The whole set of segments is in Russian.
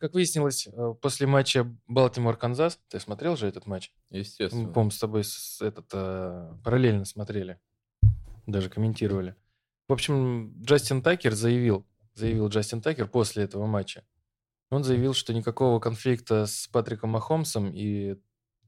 как выяснилось, э, после матча Балтимор-Канзас, ты смотрел же этот матч? Естественно. Мы, по-моему, с тобой с, этот, э, параллельно смотрели, даже комментировали. В общем, Джастин Такер заявил, заявил Джастин Такер после этого матча, он заявил, что никакого конфликта с Патриком Махомсом и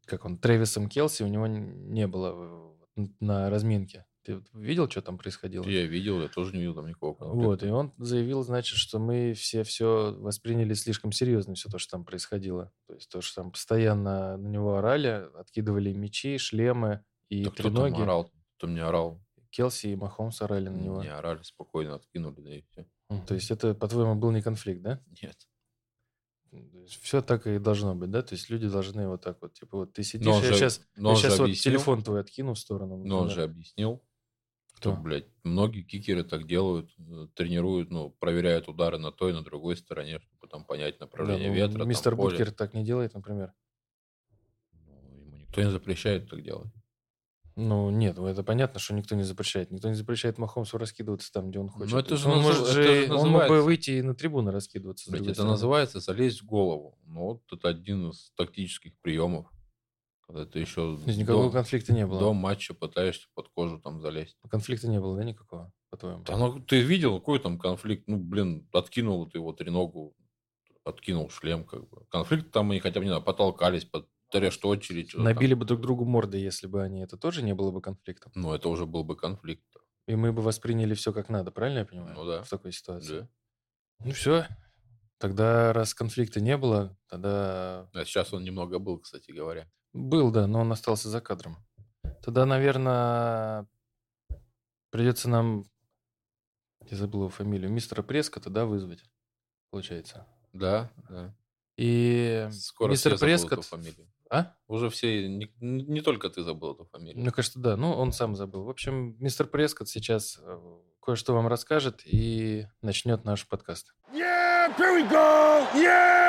как он, Трэвисом Келси у него не было на разминке. Ты видел, что там происходило? Я видел, я тоже не видел там никакого конфликта. Вот, и он заявил, значит, что мы все все восприняли слишком серьезно, все то, что там происходило. То есть то, что там постоянно на него орали, откидывали мечи, шлемы и да треноги. Кто там орал? Кто мне орал? Келси и Махомс орали на него. Не орали, спокойно откинули, да и все. То есть это, по-твоему, был не конфликт, да? Нет. Все так и должно быть, да? То есть люди должны вот так вот, типа, вот ты сидишь, но я же, сейчас, я сейчас вот телефон твой откину в сторону. Но он же объяснил, Кто? что, блядь, многие кикеры так делают, э, тренируют, ну, проверяют удары на той на другой стороне, чтобы там понять направление да, ну, ветра. Мистер поле. Буткер так не делает, например. Ну, ему никто не запрещает так делать. Ну, нет, ну, это понятно, что никто не запрещает. Никто не запрещает Махомсу раскидываться там, где он хочет. Но это же он назыв- может это же, же он мог бы выйти и на трибуны раскидываться. Блядь, это стороны. называется залезть в голову. Ну, вот это один из тактических приемов. Когда ты еще То есть никакого до, конфликта не было. до матча пытаешься под кожу там залезть. Конфликта не было, да, никакого, по-твоему? Да ну, ты видел, какой там конфликт? Ну, блин, откинул ты его треногу, откинул шлем, как бы. Конфликт там они хотя бы, не знаю, потолкались, под что очередь. что-то там. Набили бы друг другу морды, если бы они... Это тоже не было бы конфликтом. Ну, это уже был бы конфликт. И мы бы восприняли все как надо, правильно я понимаю? Ну да. В такой ситуации. Да. Ну все. Тогда, раз конфликта не было, тогда... А сейчас он немного был, кстати говоря. Был, да, но он остался за кадром. Тогда, наверное, придется нам... Я забыл его фамилию. Мистера Преска тогда вызвать, получается. Да, да. И Скоро мистер все Прескотт... эту фамилию. А? Уже все, не, не только ты забыл эту фамилию. Мне кажется, да. Ну, он сам забыл. В общем, мистер Прескотт сейчас э, кое-что вам расскажет и начнет наш подкаст. Yeah, here we go. Yeah,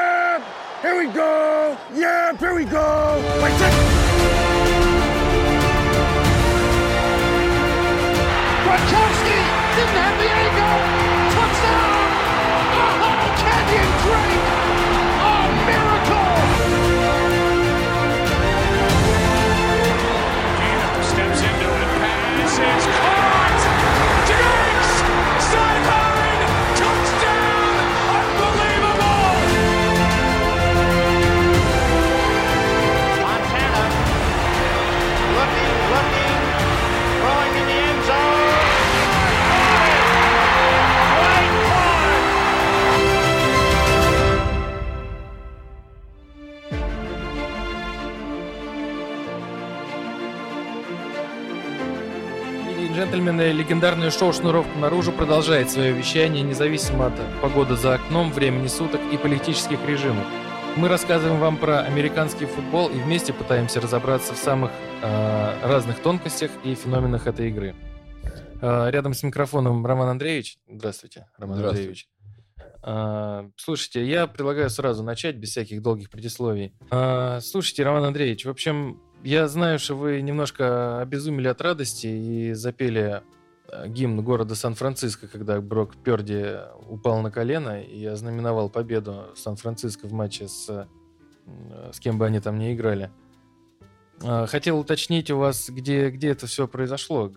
here we go. Yeah, here we go. This. Gronkowski didn't have легендарное шоу «Шнуровка наружу» продолжает свое вещание независимо от погоды за окном, времени суток и политических режимов. Мы рассказываем вам про американский футбол и вместе пытаемся разобраться в самых э, разных тонкостях и феноменах этой игры. Э, рядом с микрофоном Роман Андреевич. Здравствуйте, Роман Здравствуйте. Андреевич. Э, слушайте, я предлагаю сразу начать без всяких долгих предисловий. Слушайте, Роман Андреевич, в общем, я знаю, что вы немножко обезумели от радости и запели гимн города Сан-Франциско, когда Брок Перди упал на колено и ознаменовал победу Сан-Франциско в матче с, с кем бы они там ни играли. А, Хотел уточнить у вас, где, где это все произошло,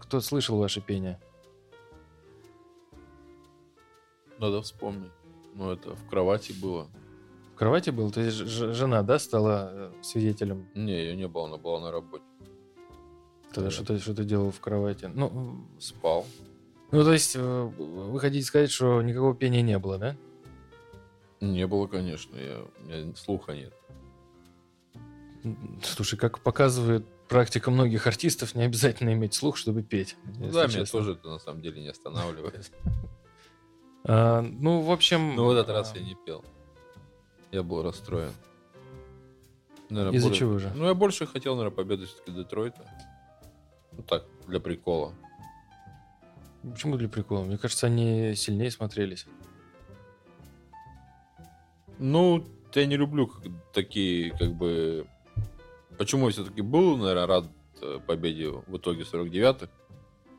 кто слышал ваше пение? Надо вспомнить. Ну, это в кровати было. В кровати был? То есть жена, да, стала э, свидетелем? Не, ее не было, она была на работе. Тогда Да. что ты, что ты делал в кровати? Ну, Спал. ну, то есть э, вы хотите сказать, что никакого пения не было, да? Не было, конечно. Я, у меня слуха нет. Слушай, как показывает практика многих артистов, не обязательно иметь слух, чтобы петь. Ну да, меня честно. тоже это на самом деле не останавливает. А, ну, в общем... Но в этот раз а, я не пел. Я был расстроен. Из-за чего же? Ну, я больше хотел, наверное, победы все-таки Детройта. Ну так, для прикола. Почему для прикола? Мне кажется, они сильнее смотрелись. Ну, я не люблю как- такие, как бы... Почему я все-таки был, наверное, рад э, победе в итоге 49-х?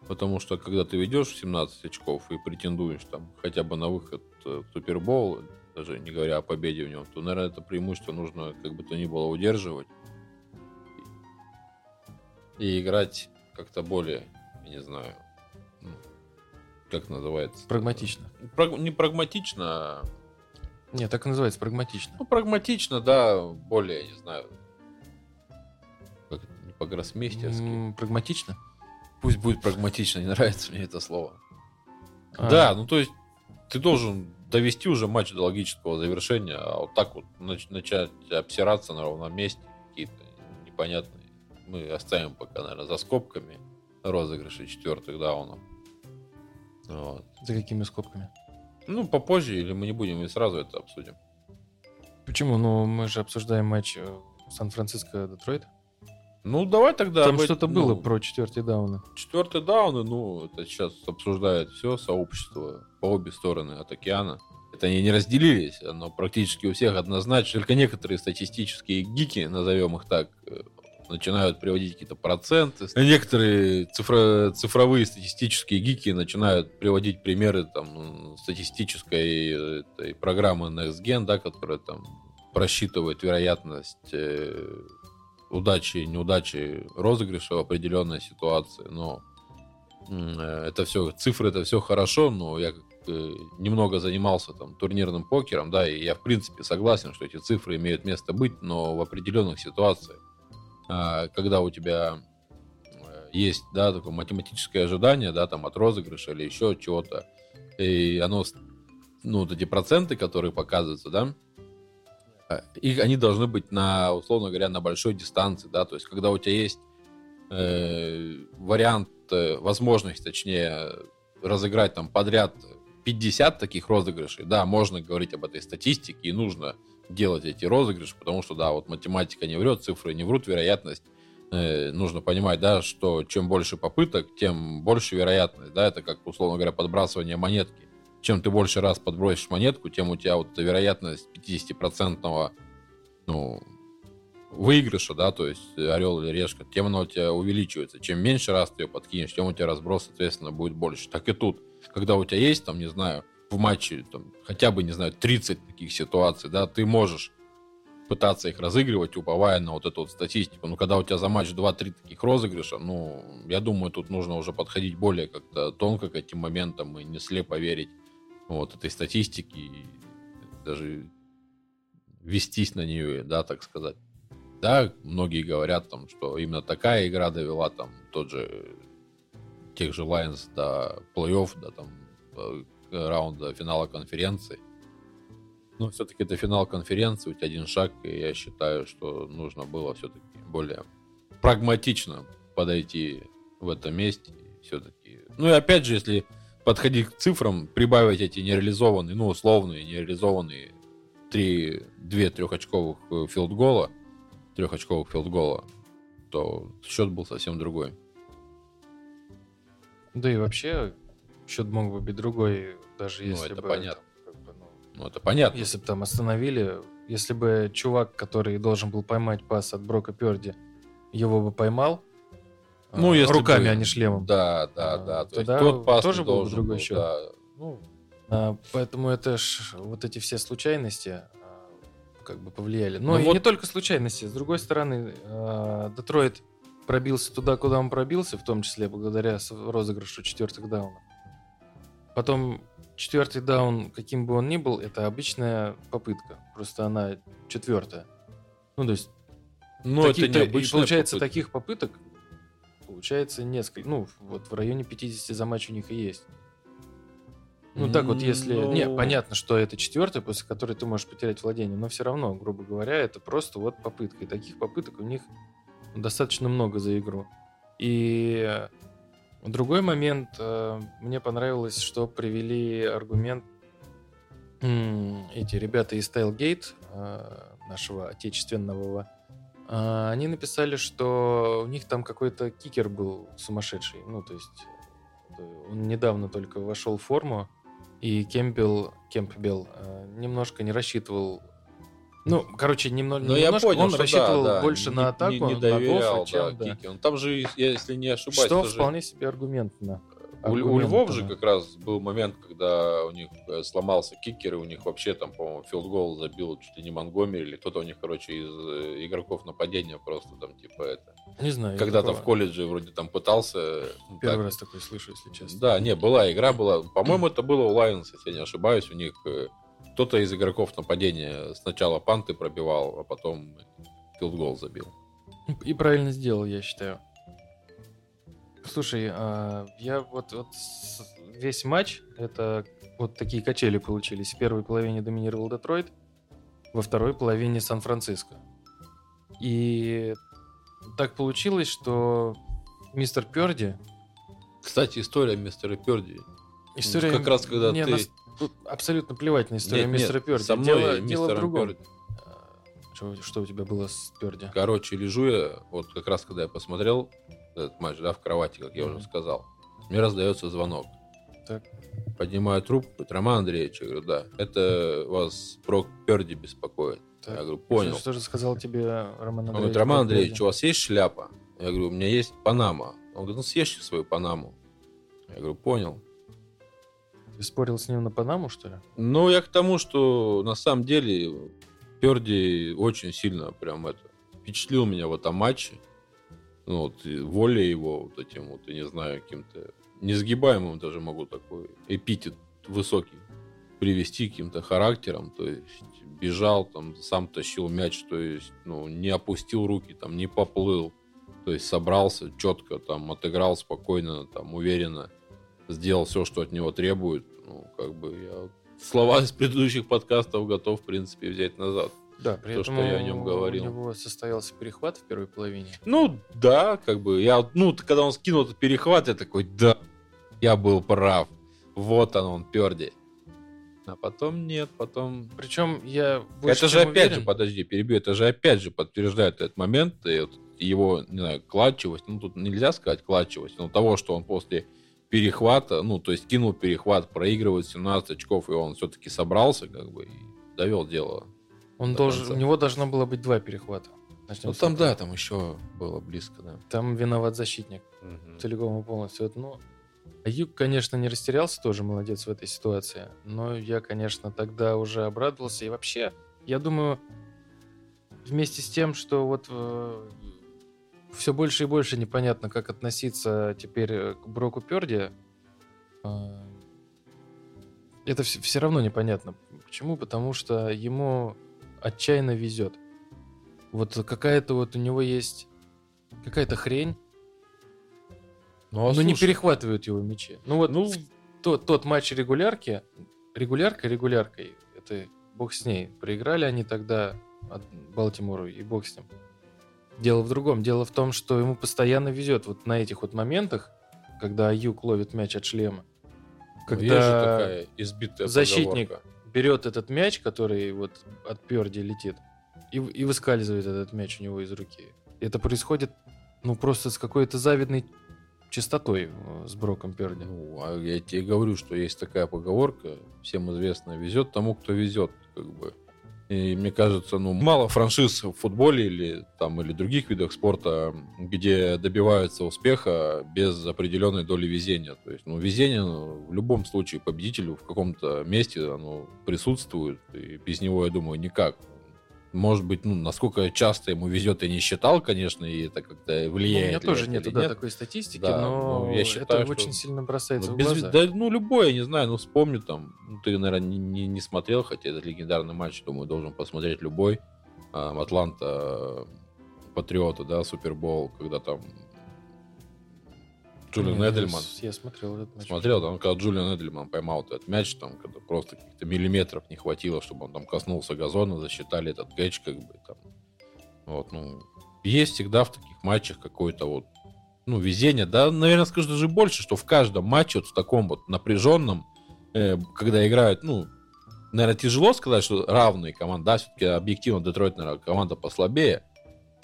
Потому что, когда ты ведешь 17 очков и претендуешь там хотя бы на выход э, в Супербол, даже не говоря о победе в нем, то, наверное, это преимущество нужно как бы то ни было удерживать и играть как-то более, я не знаю, ну, как называется? Прагматично. Праг- не прагматично, а Нет, так и называется, прагматично. ну, прагматично, да, более, я не знаю, как это, не по-гроссмейстерски. М, Прагматично? Пусть будет прагматично, не нравится мне это слово. А, Да, ну то есть ты должен довести уже матч до логического завершения, а вот так вот нач- начать обсираться на ровном месте, какие-то непонятные. Мы оставим пока, наверное, за скобками розыгрыши четвертых даунов. Вот. За какими скобками? Ну, попозже, или мы не будем, и сразу это обсудим. Почему? Ну, мы же обсуждаем матч э, Сан-Франциско-Детройт. Ну, давай тогда... Там эт- что-то было ну, про четвертый дауны. Четвертый дауны, ну, это сейчас обсуждает все сообщество по обе стороны от океана. Это они не разделились, но практически у всех однозначно. Только некоторые статистические гики, назовем их так, э, начинают приводить какие-то проценты. Некоторые цифро- цифровые статистические гики начинают приводить примеры там статистической этой программы NextGen, да, которая там просчитывает вероятность э, удачи и неудачи розыгрыша в определенной ситуации. Но э, это все, цифры это все хорошо, но я э, немного занимался там турнирным покером, да, и я в принципе согласен, что эти цифры имеют место быть, но в определенных ситуациях, когда у тебя э, есть, да, такое математическое ожидание, да, там от розыгрыша или еще от чего-то, и оно, ну, вот эти проценты, которые показываются, да, а, их, они должны быть на, условно говоря, на большой дистанции, да, то есть когда у тебя есть э, вариант, э, возможность, точнее, разыграть там подряд 50 таких розыгрышей, да, можно говорить об этой статистике и нужно делать эти розыгрыши, потому что, да, вот математика не врет, цифры не врут, вероятность э, нужно понимать, да, что чем больше попыток, тем больше вероятность, да, это как, условно говоря, подбрасывание монетки. Чем ты больше раз подбросишь монетку, тем у тебя вот эта вероятность 50-процентного, ну, выигрыша, да, то есть орел или решка, тем она у тебя увеличивается. Чем меньше раз ты ее подкинешь, тем у тебя разброс, соответственно, будет больше. Так и тут, когда у тебя есть, там, не знаю, в матче там, хотя бы, не знаю, 30 таких ситуаций, да, ты можешь пытаться их разыгрывать, уповая на вот эту вот статистику. Но когда у тебя за матч 2-3 таких розыгрыша, ну, я думаю, тут нужно уже подходить более как-то тонко к этим моментам и не слепо верить вот этой статистике и даже вестись на нее, да, так сказать. Да, многие говорят там, что именно такая игра довела там тот же тех же Lions до плей-офф, до там э, раунда финала конференции. Но все-таки это финал конференции, у тебя один шаг, и я считаю, что нужно было все-таки более прагматично подойти в этом месте. Все-таки. Ну и опять же, если подходить к цифрам, прибавить эти нереализованные, ну, условные, нереализованные три, две трехочковых э, филдгола, трехочковых филдгола, то счет был совсем другой. Да и вообще, счет мог бы быть другой, даже Ну, если это бы... понятно. там, как бы, ну, Ну, это понятно. Если бы там остановили, если бы чувак, который должен был поймать пас от Брока Перди, его бы поймал, Ну, а, если руками, бы- а не шлемом. Да, да, А, да. То есть тогда тот пас тоже был бы другой был, счет. да. Ну, А, поэтому это ж вот эти все случайности а, как бы повлияли. Но Ну и вот- не только случайности. С другой стороны, а, Детройт пробился туда, куда он пробился, в том числе благодаря розыгрышу четвертых даунов. Потом четвертый даун, каким бы он ни был, это обычная попытка. Просто она четвертая. Ну, то есть, ну таки- это то- и необычная получается, попытка. таких попыток получается несколько. Ну, вот в районе 50 за матч у них и есть. Ну, так вот, если... Не, Ну, понятно, что это четвертая, после которой ты можешь потерять владение, но все равно, грубо говоря, это просто вот попытка. И таких попыток у них достаточно много за игру. И другой момент, э, мне понравилось, что привели аргумент эти ребята из Tailgate, э, нашего отечественного, э, они написали, что у них там какой-то кикер был сумасшедший. Ну, то есть он недавно только вошел в форму, и Кемпбелл, Кемпбелл немножко не рассчитывал. Ну, короче, немно- Ну, я немножко понял, он что да, рассчитывал да, больше не- на атаку, не, не на доверял, гофа, чем да, да. Кики. Он там же, если не ошибаюсь, Что тоже вполне себе аргументно. У, у. Львов же как раз был момент, когда у них э, сломался кикер, и у них вообще там, по-моему, филдгол забил чуть ли не Монгомери, или кто-то у них, короче, из э, игроков нападения просто там, типа, это... Не знаю. Когда-то такого в колледже вроде там пытался... ну, Первый так, раз такой слышу, если честно. Да, не, была игра, была. По-моему, это было у Lions, если я не ошибаюсь. У них э, кто-то из игроков нападения сначала панты пробивал, а потом филдгол забил. И правильно сделал, я считаю. Слушай, а, я вот, вот весь матч, это вот такие качели получились. В первой половине доминировал Детройт, во второй половине Сан-Франциско. И так получилось, что мистер Перди... Кстати, история мистера Перди. История... как раз когда мне ты- нас тут абсолютно плевать на историю Нет, нет, мистера Перди. со мной дело, дело в мистером другом. Пёрди. А, Что, что у тебя было с Перди? Короче, лежу я, вот как раз когда я посмотрел этот матч, да, в кровати, как я Мгм. уже сказал, мне раздается звонок. Так. Поднимаю трубку, говорит, Роман Андреевич, я говорю, да, это вас Брок Перди беспокоит. Так. Я говорю, понял. Что, что же сказал тебе Роман Он Андреевич? говорит, Роман про Андреевич, Перди? у вас есть шляпа? Я говорю, у меня есть Панама. Он говорит, ну съешьте свою Панаму. Я говорю, понял. Ты спорил с ним на Панаму, что ли? Ну, я к тому, что на самом деле Перди очень сильно прям это впечатлил меня в этом матче. Ну, вот, воля его вот этим вот, я не знаю, каким-то несгибаемым даже могу такой эпитет высокий привести каким-то характером, то есть бежал, там, сам тащил мяч, то есть, ну, не опустил руки, там, не поплыл, то есть собрался четко, там, отыграл спокойно, там, уверенно, сделал все, что от него требуют, ну, как бы я слова из предыдущих подкастов готов, в принципе, взять назад. Да, при То, этом что я о нем говорил. у него состоялся перехват в первой половине. Ну, да, как бы, я, ну, когда он скинул этот перехват, я такой, да, я был прав, вот он, он, Перди. А потом нет, потом... Причем я больше это же опять уверен- же, подожди, перебью, это же опять же подтверждает этот момент, и вот его, не знаю, клатчевость, ну, тут нельзя сказать клатчевость, но того, что он после перехвата, ну, то есть кинул перехват, проигрывает 17 очков, и он все-таки собрался, как бы, и довел дело. Он до должен, конца. у него должно было быть два перехвата. Начнем Ну, там, этого. да, там еще было близко, да. Там виноват защитник целиком и полностью. Вот, Ну, Аюк, конечно, не растерялся, тоже молодец в этой ситуации. Но я, конечно, тогда уже обрадовался. И вообще, я думаю, вместе с тем, что вот все больше и больше непонятно, как относиться теперь э, к Броку Перди, э, это все равно непонятно. Почему? Потому что ему отчаянно везет. Вот какая-то вот у него есть какая-то хрень, Ну, а но не слушай, перехватывают его мячи. Ну вот Ну, тот, тот матч регулярки, регулярка регуляркой, это бог с ней. Проиграли они тогда от Балтимору, и бог с ним. Дело в другом. Дело в том, что ему постоянно везет вот на этих вот моментах, когда Аюк ловит мяч от шлема. ну, Когда такая избитая защитник поговорка. берет этот мяч, который вот от Перди летит, и, и выскальзывает этот мяч у него из руки. Это происходит, ну, просто с какой-то завидной частотой э, с Броком Перди. Ну, а я тебе говорю, что есть такая поговорка, всем известная, везет тому, кто везет, как бы. И мне кажется, ну, мало франшиз в футболе или там или других видах спорта, где добиваются успеха без определенной доли везения. То есть, ну, везение ну, в любом случае победителю в каком-то месте оно присутствует, и без него, я думаю, никак. Может быть, ну, насколько часто ему везет, я не считал, конечно, и это как-то Ну, у влияет. меня тоже нету да, нет. такой статистики, Да, но ну, я считаю, это что- очень сильно бросается Ну, в без- глаза. да, ну, любой, я не знаю, ну, вспомни там. Ну, ты, наверное, не, не- не смотрел, хотя это легендарный матч, думаю, должен посмотреть любой. А, Атланта, э, Патриоты, да, Супербол, когда там Джулиан Не, я Эдельман. Я смотрел этот матч. Смотрел, там, когда Джулиан Эдельман поймал этот мяч, там, когда просто каких-то миллиметров не хватило, чтобы он там коснулся газона, засчитали этот кэч, как бы, там. Вот, ну, есть всегда в таких матчах какое-то вот, ну, везение, да, наверное, скажу даже больше, что в каждом матче вот в таком вот напряженном, э, когда играют, ну, наверное, тяжело сказать, что равные команды, да, все-таки объективно Детройт, наверное, команда послабее,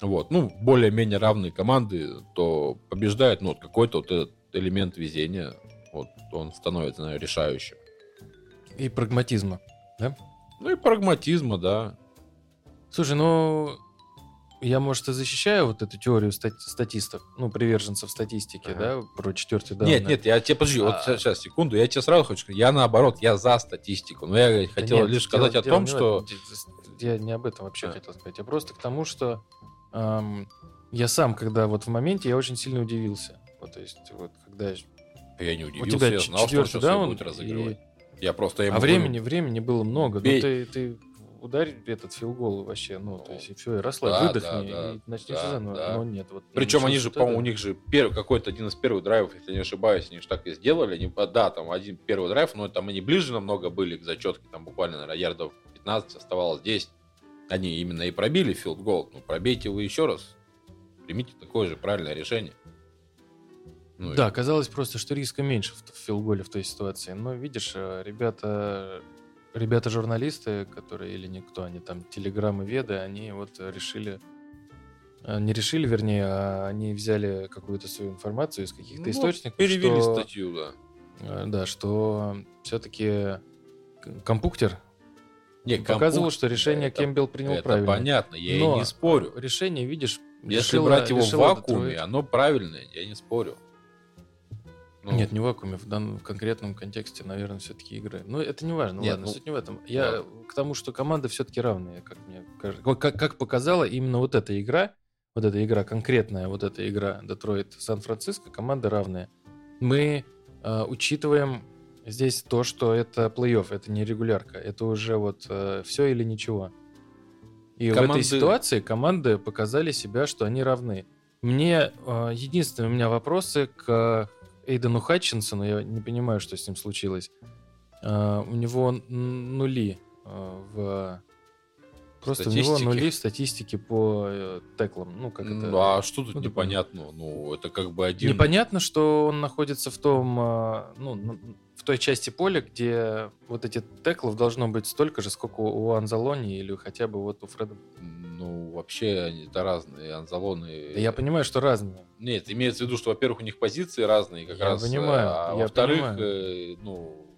вот, ну, более-менее равные команды, то побеждает, ну, вот какой-то вот этот элемент везения, вот, он становится, наверное, решающим. И прагматизма. Ну и прагматизма, да. Слушай, ну я, может, и защищаю вот эту теорию стати- статистов, ну, приверженцев статистики, Ага. да, про четвертый даун. Нет, нет, я тебе подожди, вот А- сейчас, сейчас, секунду, я тебе сразу хочу сказать, я наоборот, я за статистику, но я Да хотел нет, лишь дело- сказать о дело том, не в что... Я не об этом вообще А. хотел сказать. Я просто к тому, что ам, я сам, когда вот в моменте, я очень сильно удивился. Вот, то есть, вот, когда... я- не У удивился, тебя я знал, что он сейчас даун, будет разыгрывать. и- Я просто ему а времени, времени было много. Бей. Ну, ты, ты ударь этот филгол вообще, ну, то есть, и все, и расслабь, Да, выдохни, да, и начни да, сезон. да. Но нет, вот. Причем они же, по-моему, у это. них же первый, какой-то один из первых драйвов, если не ошибаюсь, они же так и сделали. Они, а, да, там один первый драйв, но там они ближе намного были к зачетке, там буквально, наверное, ярдов 15, оставалось 10. Они именно и пробили филд гол. Ну, пробейте вы еще раз. Примите такое же правильное решение. Ну, и- Да, казалось просто, что риска меньше в, филголе в той ситуации. Но видишь, э, ребята, ребята-журналисты, которые или никто, они там телеграммы веды, они вот решили, э, не решили, вернее, а они взяли какую-то свою информацию из каких-то ну, источников. Перевели что, статью, да. э, Да, что все-таки компуктер Не, показывал, что решение это- Кембелл принял Это правильно. понятно, я и Но не спорю. Решение, видишь, Если лишило- брать его в вакууме, Детройт- оно правильное, я не спорю. Ну, Нет, не в вакууме, в данном в конкретном контексте, наверное, все-таки игры. Но это не важно, Нет, ладно, ну, суть не в этом. Я к тому, что команды все-таки равные, как мне кажется. Как, как показала именно вот эта игра, вот эта игра, конкретная вот эта игра Детройт Сан-Франциско, команды равные. Мы э, учитываем здесь то, что это плей-офф, это не регулярка, это уже вот все или ничего. И в Команды- этой ситуации команды показали себя, что они равны. Мне э, единственное, у меня вопросы к Эйдену Хатчинсону, я не понимаю, что с ним случилось. Э, у него нули э, в... Просто у него нули в статистике по э, теклам. Ну, как это... Ну, а что тут Ну, ты непонятно? Ну, это как бы один... Непонятно, что он находится в том, э, ну, ну, в той части поля, где вот эти теклов должно быть столько же, сколько у Анзалони или хотя бы вот у Фреда. Ну, вообще, это разные. Анзалоны... Да я понимаю, что разные. Нет, имеется в виду, что, во-первых, у них позиции разные, как Я раз. понимаю, А я во-вторых, понимаю. э,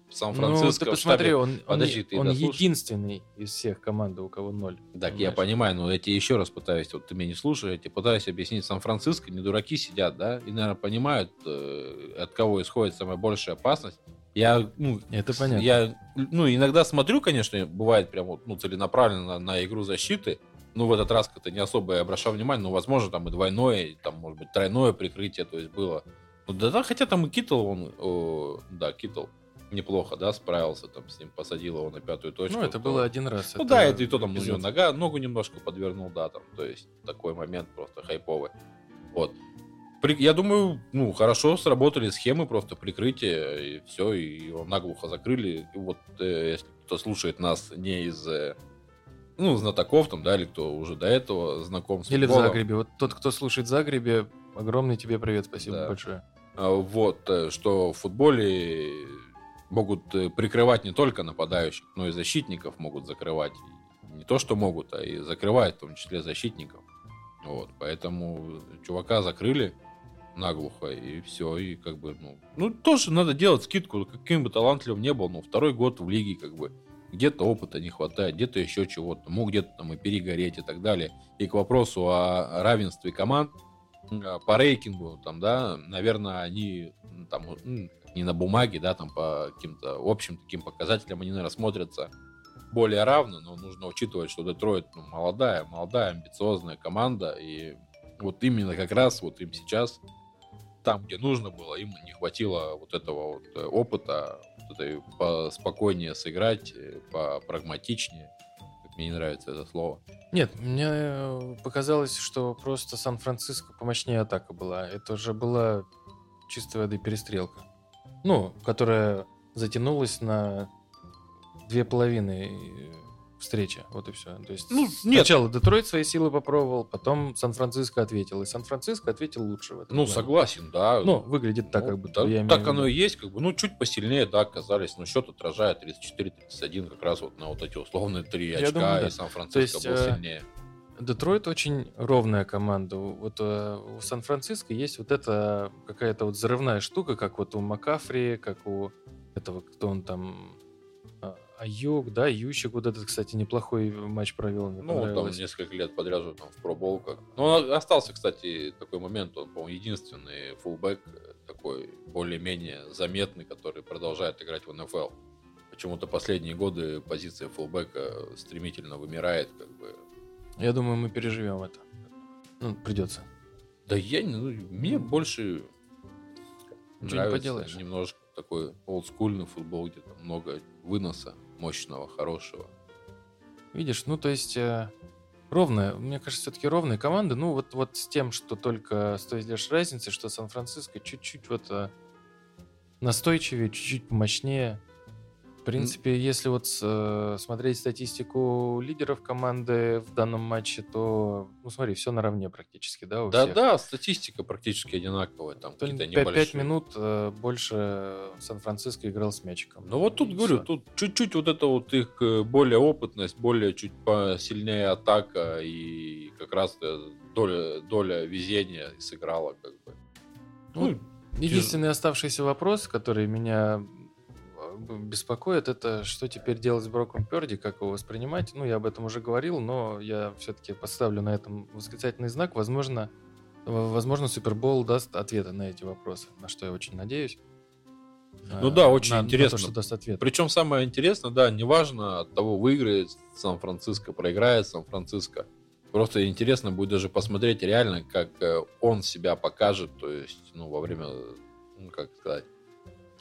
ну, Ну, Сан-Франциско ты штабе- посмотри, он, он, Подожди, он дослушай. единственный из всех команд, у кого ноль. Так, я понимаешь? понимаю, но я тебе еще раз пытаюсь, вот ты меня не слушаешь, я тебе пытаюсь объяснить, Сан-Франциско, не дураки сидят, да, и, наверное, понимают, э, от кого исходит самая большая опасность. Я, ну, Это понятно. я, ну, иногда смотрю, конечно, бывает прям вот, ну, целенаправленно на, на игру защиты, ну, в этот раз как-то не особо я обращал внимание, но, возможно, там и двойное, и там, может быть, тройное прикрытие, то есть было. Ну, да, да, хотя там и Китл, он, о, да, Китл неплохо, да, справился, там, с ним посадил его на пятую точку. Ну, это то- было один раз. ну это да, это и то там у эпизод. него нога, ногу немножко подвернул, да, там, то есть такой момент просто хайповый. Вот. При- я думаю, ну, хорошо сработали схемы, просто прикрытие, и все, и его наглухо закрыли. И вот, э, если кто слушает нас не из, э, ну, знатоков там, да, или кто уже до этого знаком с Или в футболом, Загребе. Вот тот, кто слушает в Загребе, огромный тебе привет, спасибо Да. большое. А, Вот, э, что в футболе могут э, прикрывать не только нападающих, но и защитников могут закрывать. Не то, что могут, а и закрывают, в том числе защитников. Вот, поэтому чувака закрыли наглухо, и все, и как бы, ну, ну, тоже надо делать скидку, каким бы талантливым не был, ну, второй год в лиге, как бы, где-то опыта не хватает, где-то еще чего-то, мог где-то там и перегореть и так далее. И к вопросу о равенстве команд, а, по рейтингу, там, да, наверное, они там не на бумаге, да, там по каким-то общим таким показателям они, наверное, смотрятся более равно, но нужно учитывать, что Детройт ну, молодая, молодая, амбициозная команда, и вот именно как раз вот им сейчас там, где нужно было, им не хватило вот этого вот э, опыта, вот этой спокойнее сыграть, э, попрагматичнее. Мне не нравится это слово. Нет, мне э, показалось, что просто Сан-Франциско помощнее атака была. Это уже была чистой воды перестрелка. Ну, которая затянулась на две половины э, встречи. Вот и все. То есть Ну, нет. сначала Детройт свои силы попробовал, потом Сан-Франциско ответил. И Сан-Франциско ответил лучше в этом Ну, плане. согласен, да. Ну, выглядит так, Ну, как будто. да, я имею так оно и есть, как бы, ну, чуть посильнее, да, оказались, но счет отражает 34-31 как раз вот на вот эти условные три Я очка, думаю, да. и Сан-Франциско То есть, был э, сильнее. Детройт очень ровная команда. Вот э, у Сан-Франциско есть вот эта какая-то вот взрывная штука, как вот у Макафри, как у этого, кто он там, а, Аюк, да, Ющик вот этот, кстати, неплохой матч провел, мне Ну, он там несколько лет подряд уже там в проболках. Но он остался, кстати, такой момент, он, по-моему, единственный фулбэк э, такой более-менее заметный, который продолжает играть в НФЛ. Почему-то последние годы позиция фулбэка стремительно вымирает, как бы. Я думаю, мы переживем это. Ну, придется. Да я не, ну, мне больше не нравится поделаешь. немножко такой олдскульный футбол, где там много выноса мощного, хорошего. Видишь, ну, то есть, э, ровная, мне кажется, все-таки ровные команды. Ну, вот, вот с тем, что только с той лишь разницей, что Сан-Франциско чуть-чуть вот э, настойчивее, чуть-чуть помощнее. В принципе, если вот э, смотреть статистику лидеров команды в данном матче, то, ну, смотри, все наравне практически, да. Да-да, статистика практически одинаковая, там какие-то небольшие. пять минут э, больше Сан-Франциско играл с мячиком. Ну вот тут И говорю, всё. тут чуть-чуть вот это вот их э, более опытность, более чуть посильнее атака и как раз доля, доля везения сыграла как бы. Ну, Единственный оставшийся вопрос, который меня беспокоит, это что теперь делать с Броком Перди, как его воспринимать. Ну, я об этом уже говорил, но я все-таки поставлю на этом восклицательный знак. Возможно, возможно, Супербол даст ответы на эти вопросы, на что я очень надеюсь. Ну Э, да, очень на- на интересно. то, что даст ответ. Причем самое интересное, да, неважно от того, выиграет Сан-Франциско, проиграет Сан-Франциско. Просто интересно будет даже посмотреть реально, как э, он себя покажет, то есть, ну, во время, ну, как сказать,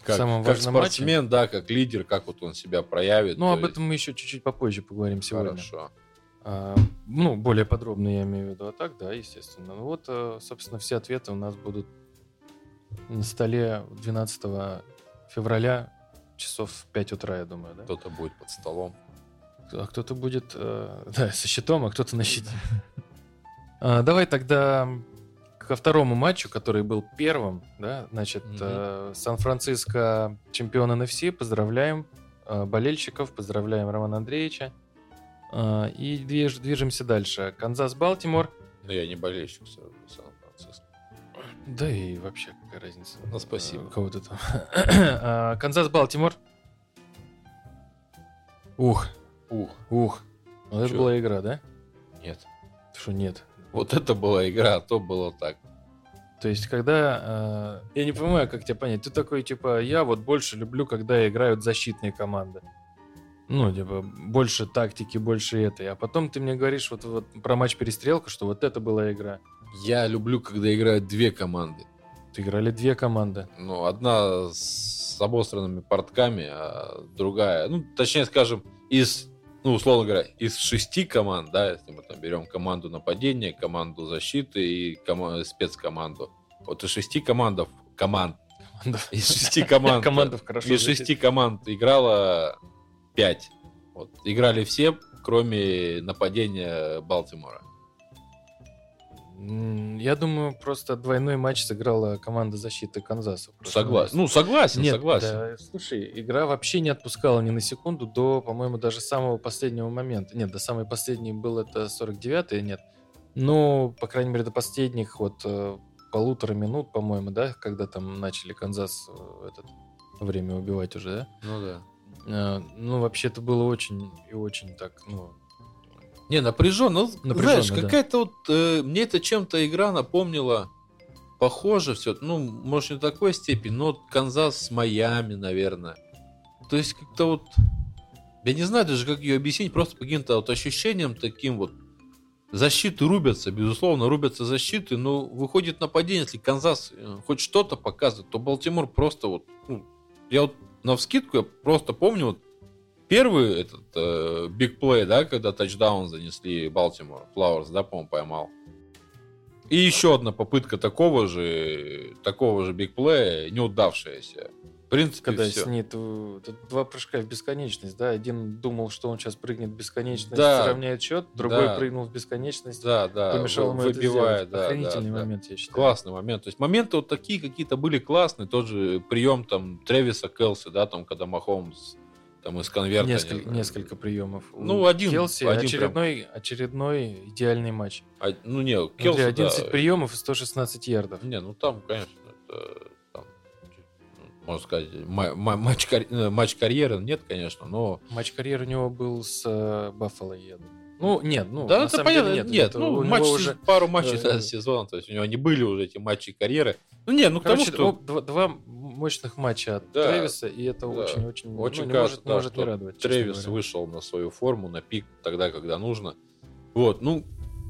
как, самом как важном матче? спортсмен, да, как лидер, как вот он себя проявит. Ну, об есть, этом мы еще чуть-чуть попозже поговорим сегодня. Хорошо. А, ну, более подробно я имею в виду. А так, да, естественно. Ну вот, э, собственно, все ответы у нас будут на столе 12 февраля часов в 5 утра, я думаю, да? Кто-то будет под столом. А кто-то будет, э, да, со щитом, а кто-то на щите. А, Давай тогда ко второму матчу, который был первым, да, значит, Мгм. э, Сан-Франциско чемпион NFC, поздравляем э, болельщиков, поздравляем Романа Андреевича. А, И движ- движемся дальше. Канзас-Балтимор. Но я не болельщик Сан-Франциско. Да и вообще, какая разница. Ну, спасибо. Э, Кого ты там? А, Канзас-Балтимор. Ух, Ух, ух. Вот это была игра, да? нет. Что нет? Вот это была игра, а то было так. То есть, когда... э, я не понимаю, как тебя понять. Ты такой, типа, я вот больше люблю, когда играют защитные команды. Ну, типа, больше тактики, больше этой. А потом ты мне говоришь вот, вот про матч-перестрелку, что вот это была игра. Я люблю, когда играют две команды. Ты играли две команды. Ну, одна с обосранными портками, а другая, ну, точнее скажем, из, ну, условно говоря, из шести команд, да, если мы там берем команду нападения, команду защиты и кома- спецкоманду. Вот из шести командов, команд, из шести команд, Командов хорошо из шести команд играла пять. Вот, играли все, кроме нападения Балтимора. Я думаю, просто двойной матч сыграла команда защиты Канзаса. в Согласен. Ну, согласен, Нет, согласен. да, слушай, игра вообще не отпускала ни на секунду до, по-моему, даже самого последнего момента. Нет, до самой последней был это 49-й, нет. Ну, по крайней мере, до последних вот э, полутора минут, по-моему, да, когда там начали Канзас э, этот время убивать уже, да? Ну да. Э, Ну, вообще, это было очень и очень так, ну... Не, напряженно. Ну, Напряженно, знаешь, да. какая-то вот... э, мне это чем-то игра напомнила... Похоже все. Ну, может, не такой степени, но Канзас с Майами, наверное. То есть, как-то вот... Я не знаю даже, как ее объяснить, просто каким-то вот ощущениям таким вот. Защиты рубятся, безусловно, рубятся защиты, но выходит нападение, если Канзас э, хоть что-то показывает, то Балтимор просто вот... ну, я вот на вскидку я просто помню вот первый этот биг плей, да, когда тачдаун занесли Балтимор, Флауэрс, да, по-моему, поймал. И еще одна попытка такого же, такого же биг плея, неудавшаяся. В принципе, Когда всё. снит э, два прыжка в бесконечность, да? Один думал, что он сейчас прыгнет в бесконечность, Да. сравняет счет, другой Да. прыгнул в бесконечность, Да, да, помешал ему это выбивая, сделать. да, Охренительный да, да. момент, я считаю. Классный момент. То есть моменты вот такие какие-то были классные. Тот же прием там Тревиса Келси, да, там, когда Махомс там из конверта. не Несколько, знаю. несколько приемов. Ну, один- Келси один очередной, очередной идеальный матч. А, ну, не, Смотри, Келси, 11 да. приемов и 116 ярдов. Не, ну там, конечно, это, там, ну, можно сказать, ма- ма- матч, э, матч карьеры нет, конечно, но... Матч карьеры у него был с э, Баффало, я думаю. Ну, нет, ну, да, это понятно, деле нет, нет. это ну, матч, уже... пару матчей э, за сезон, то есть у него не были уже эти матчи карьеры. Ну, нет, ну, Короче, тому, что... два, два мощных матча от Да, Тревиса, и это да. очень-очень Очень ну, кажется, может, да, может не радовать. Тревис вышел на свою форму, на пик тогда, когда нужно. Вот, ну,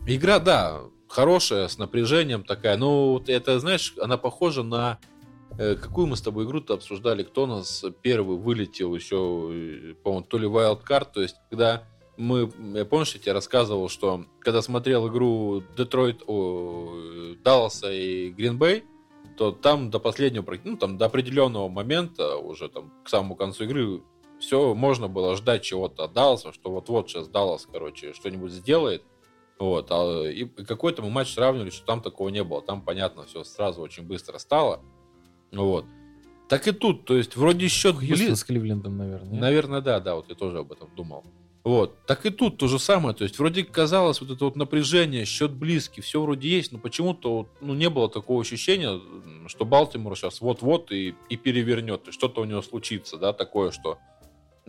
игра, да, хорошая, с напряжением такая. Ну, вот это, знаешь, она похожа на... э, Какую мы с тобой игру-то обсуждали? Кто нас первый вылетел еще, э, по-моему, то ли Wildcard, то есть когда мы, я помнишь, я тебе рассказывал, что когда смотрел игру Детройт, о, э, Далласа и Гринбей, то там до последнего, ну, там до определенного момента, уже там к самому концу игры, все можно было ждать чего-то от Далласа, что вот-вот сейчас Даллас, короче, что-нибудь сделает. Вот, а, и какой-то мы матч сравнивали, что там такого не было. Там, понятно, все сразу очень быстро стало. Вот. Так и тут, то есть, вроде счет Хьюстон близ- с Кливлендом, наверное. нет? Наверное, да, да, вот я тоже об этом думал. Вот. Так и тут то же самое. То есть, вроде казалось, вот это вот напряжение, счет близкий, все вроде есть, но почему-то вот, ну, не было такого ощущения, что Балтимор сейчас вот-вот и, и перевернет, и что-то у него случится, да, такое, что...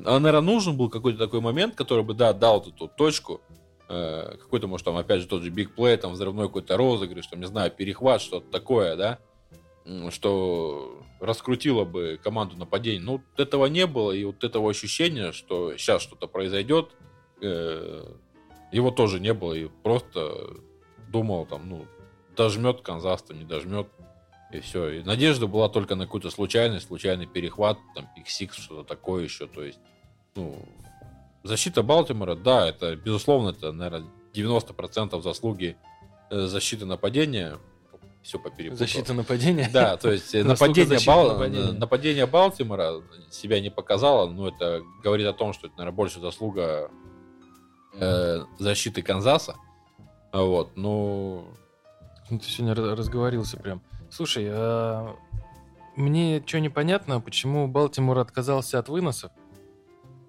А, наверное, нужен был какой-то такой момент, который бы, да, дал эту вот точку, э, какой-то, может, там, опять же, тот же бигплей, там, взрывной какой-то розыгрыш, там, не знаю, перехват, что-то такое, да, что раскрутило бы команду нападения. Ну, этого не было, и вот этого ощущения, что сейчас что-то произойдет, э, его тоже не было, и просто думал, там, ну, дожмет Канзас, там, не дожмет, и все. И надежда была только на какую-то случайность, случайный перехват, там, pick-six, что-то такое еще, то есть, ну, защита Балтимора, да, это, безусловно, это, наверное, 90% заслуги э, защиты нападения, все по Защита нападения. да, то есть э, нападение, Бал- нападения. э, нападение Балтимора себя не показало, но это говорит о том, что это, наверное, больше заслуга э, защиты Канзаса. Вот, ну, Ну, Ты сегодня разговорился прям. Слушай, а мне что непонятно, почему Балтимор отказался от выносов?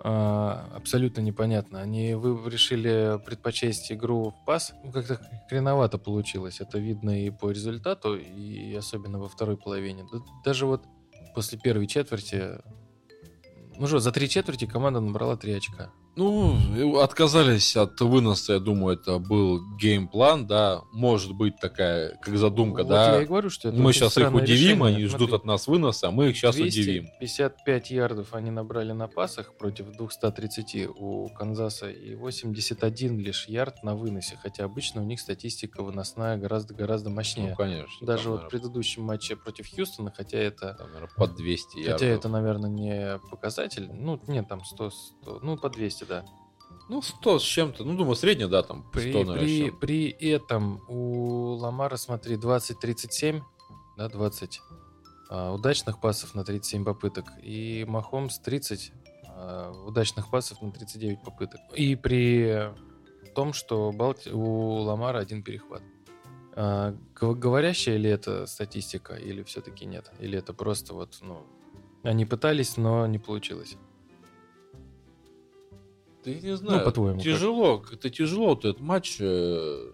А, абсолютно непонятно. Они вы решили предпочесть игру в пас. Ну, как-то хреновато получилось. Это видно и по результату, и особенно во второй половине. Да даже вот после первой четверти... Ну что, за три четверти команда набрала три очка. Ну, отказались от выноса, я думаю, это был game plan, да, может быть такая, как задумка, Вот да. я и говорю, что это Мы сейчас их удивим, решение. они ждут Смотри, от нас выноса, а мы их сейчас удивим. 255 ярдов они набрали на пасах против 230 у Канзаса и 81 лишь ярд на выносе, хотя обычно у них статистика выносная гораздо-гораздо Ну, мощнее. конечно. Даже там, вот в предыдущем матче против Хьюстона, хотя это, там, наверное, по 200 хотя ярдов. это, наверное, не показатель, ну, нет, там 100, 100 ну, по 200, да. Ну, 100 с чем-то. Ну, думаю, средняя, да, там, 100, При, наверное, при, при этом у Ламара, смотри, 20-37, да, 20 а, удачных пасов на 37 попыток, и Махомс 30 а, удачных пасов на 39 попыток. И при том, что Балти... у Ламара один перехват. А, говорящая ли это статистика, или все-таки нет? Или это просто вот, ну, они пытались, но не получилось? Да я не знаю. Ну, по-твоему, как? Тяжело, как-то тяжело вот этот матч. э,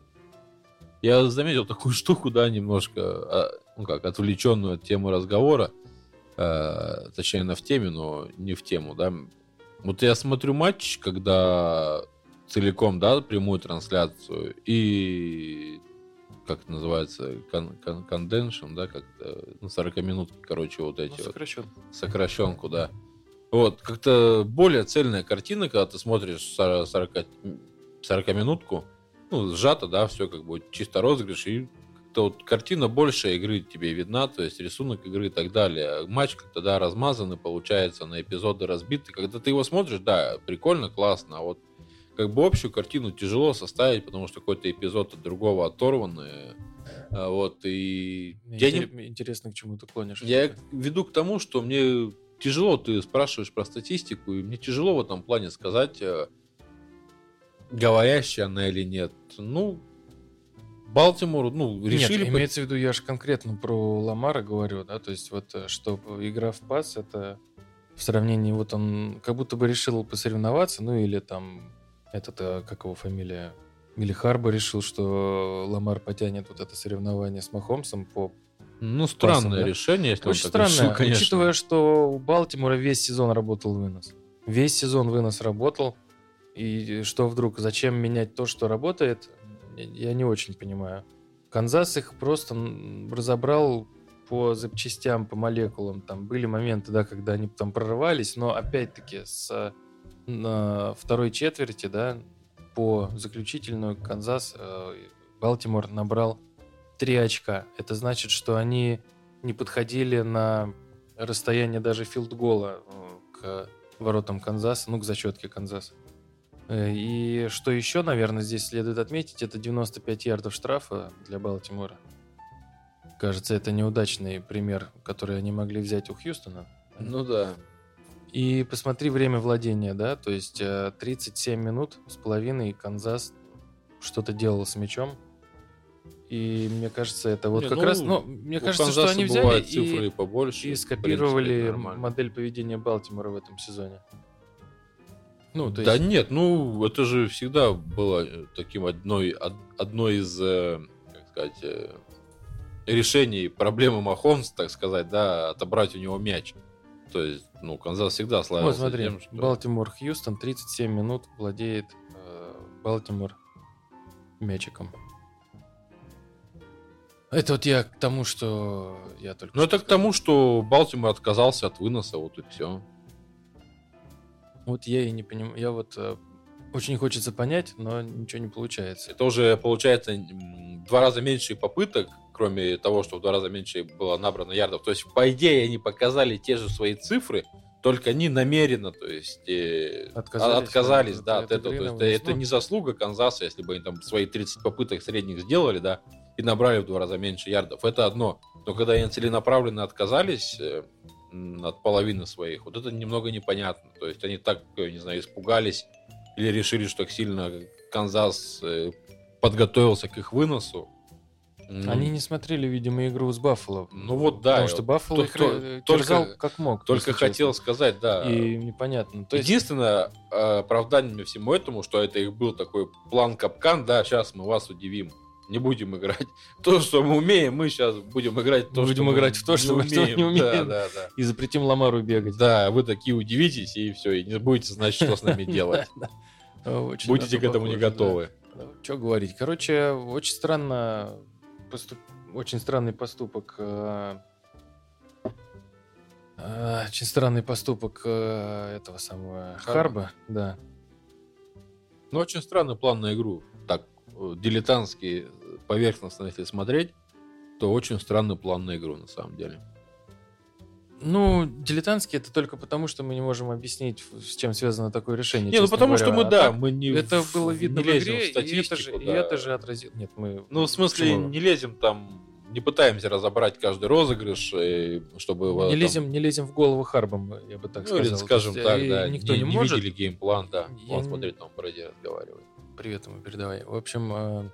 Я заметил такую штуку, да, немножко, а, ну как, отвлеченную от темы разговора. э, Точнее, она в теме, но не в тему, да. Вот я смотрю матч, когда целиком, да, прямую трансляцию, и как это называется, кон- кон- конденшн, да, как-то, ну, 40 минут, короче, вот эти Ну, вот сокращенно. сокращенку, да. Вот, как-то более цельная картина, когда ты смотришь 40, 40-минутку, ну, сжато, да, все как бы чисто розыгрыш, и как-то вот картина больше игры тебе видна, то есть рисунок игры и так далее. Матч как-то, да, размазанный получается, на эпизоды разбиты. Когда ты его смотришь, да, прикольно, классно, а вот как бы общую картину тяжело составить, потому что какой-то эпизод от другого оторванный. А Вот, и я не, Интере- Интересно, к чему ты клонишь. я веду к тому, что мне тяжело, ты спрашиваешь про статистику, и мне тяжело в этом плане сказать, э, говорящая она или нет. Ну, Балтимор, ну, решили... Нет, имеется в виду, я же конкретно про Ламара говорю, да, то есть вот, э, что игра в пас, это в сравнении, вот он как будто бы решил посоревноваться, ну или там, этот, э, как его фамилия, или Харбо решил, что Ламар потянет вот это соревнование с Махомсом по Ну, странное да? решение, если Очень он так странно, решил, конечно. учитывая, что у Балтимора весь сезон работал вынос. Весь сезон вынос работал. И что вдруг, зачем менять то, что работает, я- не очень понимаю. Канзас их просто разобрал по запчастям, по молекулам. Там были моменты, да, когда они там прорывались, но опять-таки с второй четверти, да, по заключительную Канзас, э, Балтимор набрал 3 очка. Это значит, что они не подходили на расстояние даже филдгола э, к воротам Канзаса, ну, к зачетке Канзаса. Э, И что еще, наверное, здесь следует отметить, это 95 ярдов штрафа для Балтимора. Кажется, это неудачный пример, который они могли взять у Хьюстона. Ну да. И посмотри время владения, да, то есть э, 37 минут с половиной Канзас что-то делал с мячом. И мне кажется, это вот Не, как ну, раз, ну, мне кажется, что Канзаса они взяли цифры и побольше. и скопировали принципе, модель поведения Балтимора в этом сезоне. Ну, то да есть, нет, ну это же всегда было э, таким одной, од- одной из, э, как сказать, э, решений проблемы Махомс, так сказать, да, отобрать у него мяч. То есть, ну, Канзас всегда вот славился смотри, тем, что... Балтимор Хьюстон 37 минут владеет э, Балтимор мячиком. Это вот я к тому, что я только Ну, это к тому, что Балтимор отказался от выноса, вот и все. Вот я и не понимаю. Я вот э, очень хочется понять, но ничего не получается. Это уже, получается, в два раза меньше попыток, кроме того, что в два раза меньше было набрано ярдов. То есть, по идее, они показали те же свои цифры, только они намеренно, то есть, э, Отказались, отказались, да, да, от от этого. То есть, это не заслуга Канзаса, если бы они там свои 30 попыток средних сделали, да, и набрали в два раза меньше ярдов. Это одно. Но когда они целенаправленно отказались э, от половины своих, вот это немного непонятно. То есть, они так, э, не знаю, испугались или решили, что так сильно Канзас э, подготовился к их выносу. Они не смотрели, видимо, игру с Баффало. Ну вот да, Потому что Баффало их э, только- терзал как мог. Только хотел честно. сказать, да. И непонятно. То есть, Единственное э, оправдание всему этому, что это их был такой план капкан, да, сейчас мы вас удивим. Не будем играть то, что мы умеем, мы сейчас будем играть то, Будем что мы играть в то, что мы не Да, умеем. да, да. и запретим Ламару бегать. Да, вы такие удивитесь, и все, и не будете знать, что с нами делать. Будете к то этому не да. готовы. Что говорить? Короче, очень странно, очень странный поступок. э, э, Очень странный поступок э, этого самого Харба. Харба, да. Ну, очень странный план на игру. Э, дилетантский, э, поверхностно, если смотреть, то очень странный план на игру, на самом деле. Ну, дилетантский это только потому, что мы не можем объяснить, с чем связано такое решение. Не, ну потому говоря. что мы, А да, мы не Это в- было не видно в лезем игре, и это, же, и да. это же отразило. Нет, мы... Ну, в смысле, Почему? не лезем там, не пытаемся разобрать каждый розыгрыш, э, чтобы... его не, там- лезем, не лезем в голову Харбом, я бы так ну, сказал. То скажем есть, так, да, Никто не, не, может. видели геймплан, да. Я не- смотреть, там Брэди разговаривает. Привет ему передавай. В общем, э,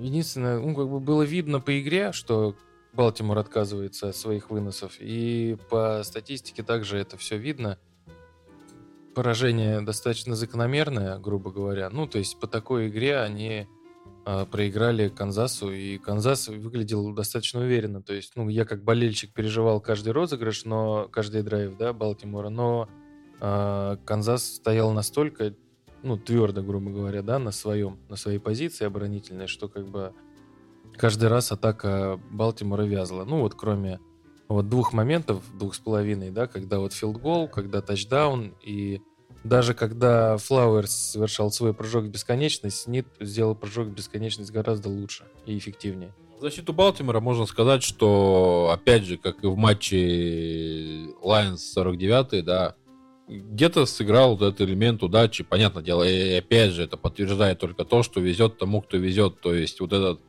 единственное, ну, как бы было видно по игре, что Балтимор отказывается от своих выносов. И по статистике также это все видно. Поражение достаточно закономерное, грубо говоря. Ну, то есть по такой игре они э, проиграли Канзасу, и Канзас выглядел достаточно уверенно. То есть, ну, я как болельщик переживал каждый розыгрыш, но каждый драйв, да, Балтимора, но э, Канзас стоял настолько, ну, твердо, грубо говоря, да, на своем, на своей позиции оборонительной, что как бы каждый раз атака Балтимора вязла. Ну, вот кроме вот двух моментов, двух с половиной, да, когда вот филдгол, когда тачдаун, и даже когда Флауэрс совершал свой прыжок в бесконечность, Снид сделал прыжок в бесконечность гораздо лучше и эффективнее. Защиту Балтимора можно сказать, что, опять же, как и в матче Lions 49 да, где-то сыграл вот этот элемент удачи, понятное дело, и опять же, это подтверждает только то, что везет тому, кто везет, то есть вот этот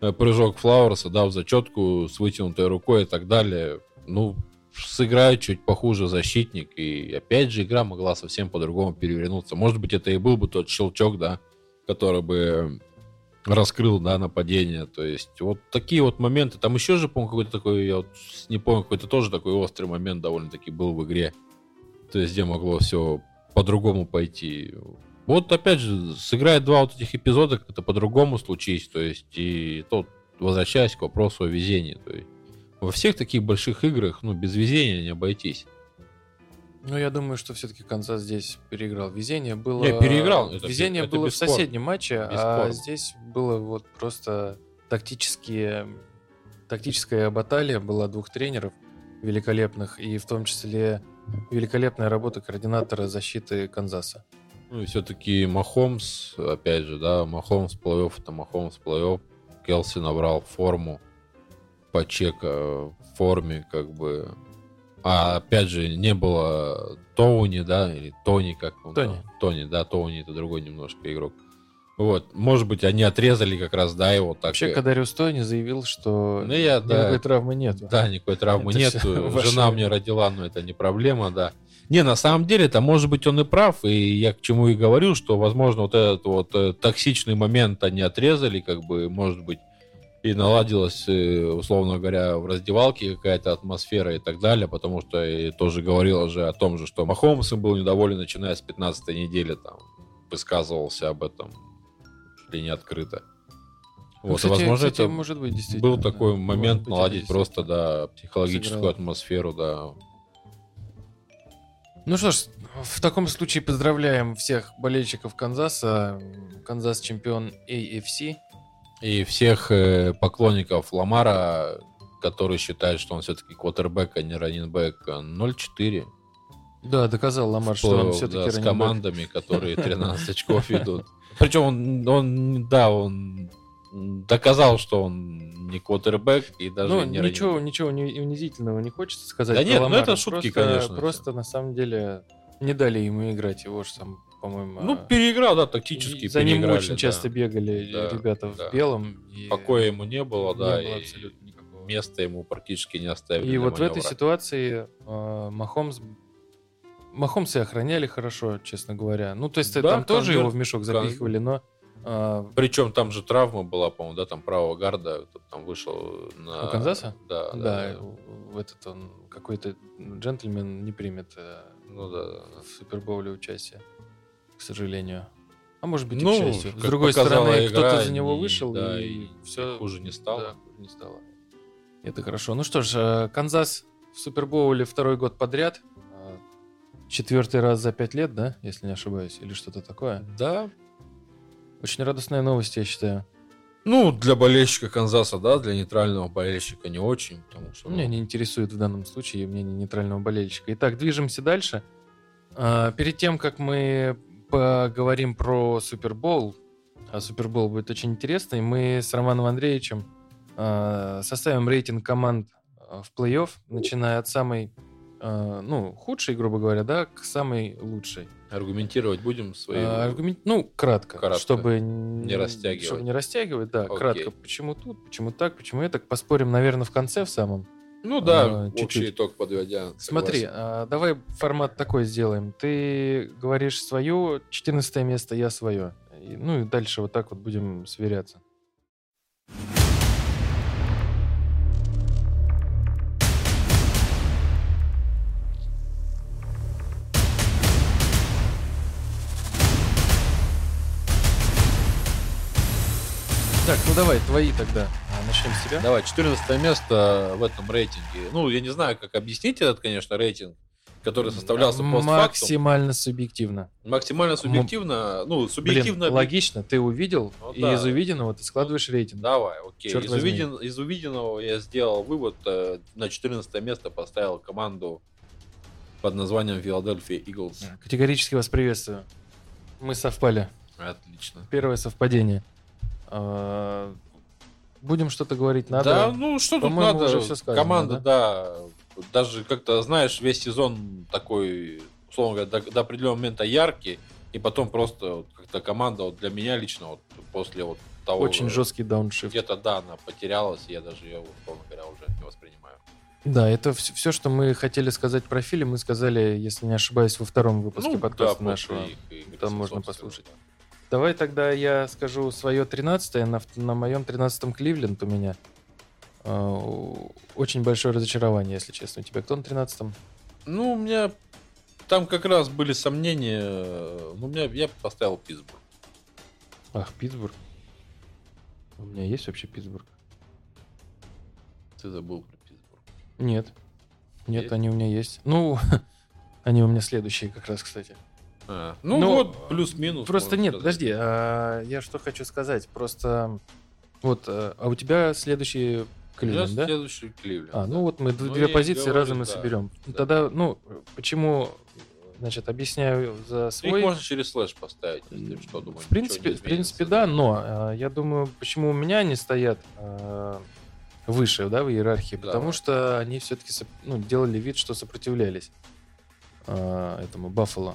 э, прыжок Флауэрса, да, в зачетку с вытянутой рукой и так далее, ну, сыграет чуть похуже защитник, и опять же игра могла совсем по-другому перевернуться. Может быть, это и был бы тот щелчок, да, который бы раскрыл, да, нападение. То есть вот такие вот моменты. Там еще же, по-моему, какой-то такой, я вот не помню, какой-то тоже такой острый момент довольно-таки был в игре. То есть где могло все по-другому пойти. Вот опять же, сыграет два вот этих эпизода, как это по-другому случись. То есть и тот возвращаясь к вопросу о везении. То есть во всех таких больших играх, ну, без везения не обойтись. Ну, я думаю, что все-таки Канзас здесь переиграл. Везение было... Не, переиграл, это Везение это было в соседнем матче, а Бесспорно. здесь было вот просто тактические... Тактическая баталия была двух тренеров великолепных, и в том числе великолепная работа координатора защиты Канзаса. Ну и все-таки Махомс, опять же, да, Махомс плей-офф, это Махомс плей-офф. Келси набрал форму, Пачека в форме, как бы. А опять же, не было Тоуни, да, или Тони, как он Тони. там? Тони, да, Тоуни это другой немножко игрок. Вот, может быть, они отрезали как раз, да, его так. Вообще, и- Кадариус Тони заявил, что Ну, я, да, никакой травмы нету. Да, никакой травмы Это нет. Жена мне родила, но это не проблема, да. Не, на самом деле, это может быть он и прав, и я к чему и говорил, что, возможно, вот этот вот э, токсичный момент они отрезали, как бы, может быть, и наладилась, э, условно говоря, в раздевалке какая-то атмосфера и так далее, потому что и тоже говорил уже о том же, что Махомс им был недоволен, начиная с 15 недели, там, высказывался об этом ли не открыто. Ну, Вот, кстати, возможно, кстати, это может быть, действительно. был да. такой Может момент быть, наладить просто, да, психологическую сыграло. атмосферу, да. Ну что ж, в таком случае поздравляем всех болельщиков Канзаса. Канзас чемпион AFC. И всех э, поклонников Ламара, которые считают, что он все-таки квотербек, а не раннинбэк, 0-4. Да, доказал Ламар, что он все-таки да, с командами, которые 13 очков ведут. Причем он, он, да, он доказал, что он не квотербек и даже Ну, не ничего, ничего уни- унизительного не хочется сказать. Да нет, ну Ламара. это шутки, Просто- конечно, Просто на самом деле не дали ему играть. Его же там, по-моему... Ну, переиграл, да, тактически За ним очень да. часто бегали Да, ребята да. в белом. и Покоя ему не было, не да, было и абсолютно никакого. места ему практически не оставили. И вот в этой ситуации э, Махомс... Махомса охраняли хорошо, честно говоря. Ну, то есть Да, там тоже конвер- его в мешок запихивали, но... а, Причем там же травма была, по-моему, да, там правого гарда, там вышел на... У Канзаса? Да, да. да, этот он какой-то джентльмен не примет э, Ну да, да, да. в Супербоуле участие, к сожалению. А может быть, и Ну, к счастью. С другой стороны, кто-то за него не- вышел, да, и, и все хуже не стало. Да, хуже не стало. Это хорошо. Ну что ж, э, Канзас в Супербоуле второй год подряд. Четвертый раз за пять лет, да, если не ошибаюсь, или что-то такое. Да. Очень радостная новость, я считаю. Ну, для болельщика Канзаса, да, для нейтрального болельщика не очень, потому что... Меня ну, не интересует в данном случае мнение нейтрального болельщика. Итак, движемся дальше. А, Перед тем, как мы поговорим про Супербол, а Супербол будет очень интересный, мы с Романом Андреевичем а, составим рейтинг команд а, в плей-офф, начиная от самой, а, ну, худшей, грубо говоря, да, к самой лучшей. Аргументировать будем свои... А, аргумент- ну, кратко, Кратко. чтобы Не растягивать. Чтобы не растягивать, да, Окей. кратко. Почему тут, почему так, почему это. Поспорим, наверное, в конце в самом. Ну да, а, общий чуть-чуть. итог подводя. Смотри, согласен. а, давай формат такой сделаем. Ты говоришь свое 14 место, я свое. И, ну и дальше вот так вот будем сверяться. Так, ну давай, твои тогда. А, Начнем с тебя. Давай, 14 место в этом рейтинге. Ну, я не знаю, как объяснить этот, конечно, рейтинг, который составлялся постфактум. Максимально субъективно. Максимально субъективно. Ну, субъективно... Блин, логично, ты увидел, Ну и да. из увиденного ты складываешь рейтинг. Давай, окей. Чёрт Из, возьми. увиден- из увиденного я сделал вывод. э, на 14 место поставил команду под названием Philadelphia Eagles. Категорически вас приветствую. Мы совпали. Отлично. Первое совпадение. А, Будем что-то говорить надо. Да, ну что тут надо? уже всё сказано, Команда, да? даже как-то, знаешь, весь сезон такой, условно говоря, до, до определенного момента яркий, и потом просто вот как-то команда вот для меня лично вот после вот того... Очень э, жесткий дауншифт. Где-то, да, она потерялась, и я даже ее, условно говоря, уже не воспринимаю. Да, это все, что мы хотели сказать про фильм, мы сказали, если не ошибаюсь, во втором выпуске Ну, подкаста да, нашего. их игры, Там можно послушать. да. Давай тогда я скажу свое 13 на, на моем 13-м Кливленд у меня. А, Очень большое разочарование, если честно. У тебя кто на 13-м? Ну, у меня там как раз были сомнения. э, Ну, у меня я поставил Питтсбург. Ах, Питтсбург. У меня есть вообще Питтсбург? Ты забыл про Питтсбург. Нет. Нет, Есть? они у меня есть. Ну, они у меня следующие как раз, кстати. А, ну Ну, вот, плюс-минус. Просто нет, сказать. подожди, а, я что хочу сказать. Просто вот, а а у тебя следующий Кливленд, да? следующий Кливленд. А, да. ну вот мы Ну, две и позиции говорю, разом и да. соберем. Да. Тогда, ну, почему, значит, объясняю за Их свой. можно через слэш поставить, если что, думаю. в принципе, в принципе, да, но а, я думаю, почему у меня они стоят а, выше, да, в иерархии, Да. потому что они все-таки ну, делали вид, что сопротивлялись а, этому Баффало.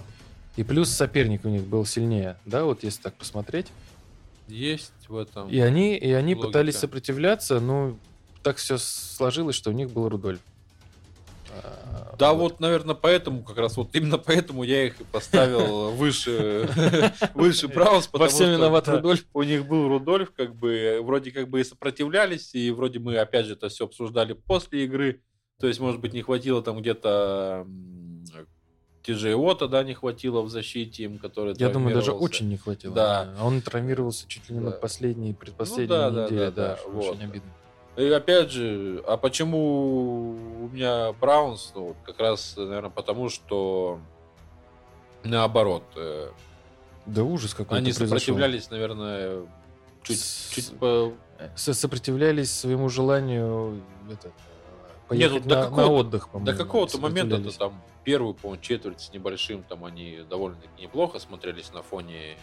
И плюс соперник у них был сильнее, да, вот если так посмотреть. Есть в этом. И они, и они Логика. пытались сопротивляться, но так все сложилось, что у них был Рудольф. А, Да, вот, наверное, поэтому, как раз вот именно поэтому я их и поставил выше, выше Браунс, Во потому всем что, виноват да, Рудольф. У них был Рудольф, как бы, вроде как бы и сопротивлялись, и вроде мы, опять же, это все обсуждали после игры, то есть, может быть, не хватило там где-то Тиджей Ота, да, не хватило в защите им, который Я думаю, даже очень не хватило. Да. А Он травмировался чуть ли не на Да. последней, предпоследней да, да, неделе, да, да, да, что вот. очень обидно. И опять же, а почему у меня Браунс? Ну, вот как раз, наверное, потому что наоборот, э, Да ужас какой-то они произошел. сопротивлялись, наверное, чуть, С- чуть по... Со- Сопротивлялись своему желанию это, поехать Нет, ну, до на, какого-то- на отдых, До какого-то момента сопротивлялись. там первую, по-моему, четверть с небольшим, там они довольно-таки неплохо смотрелись на фоне...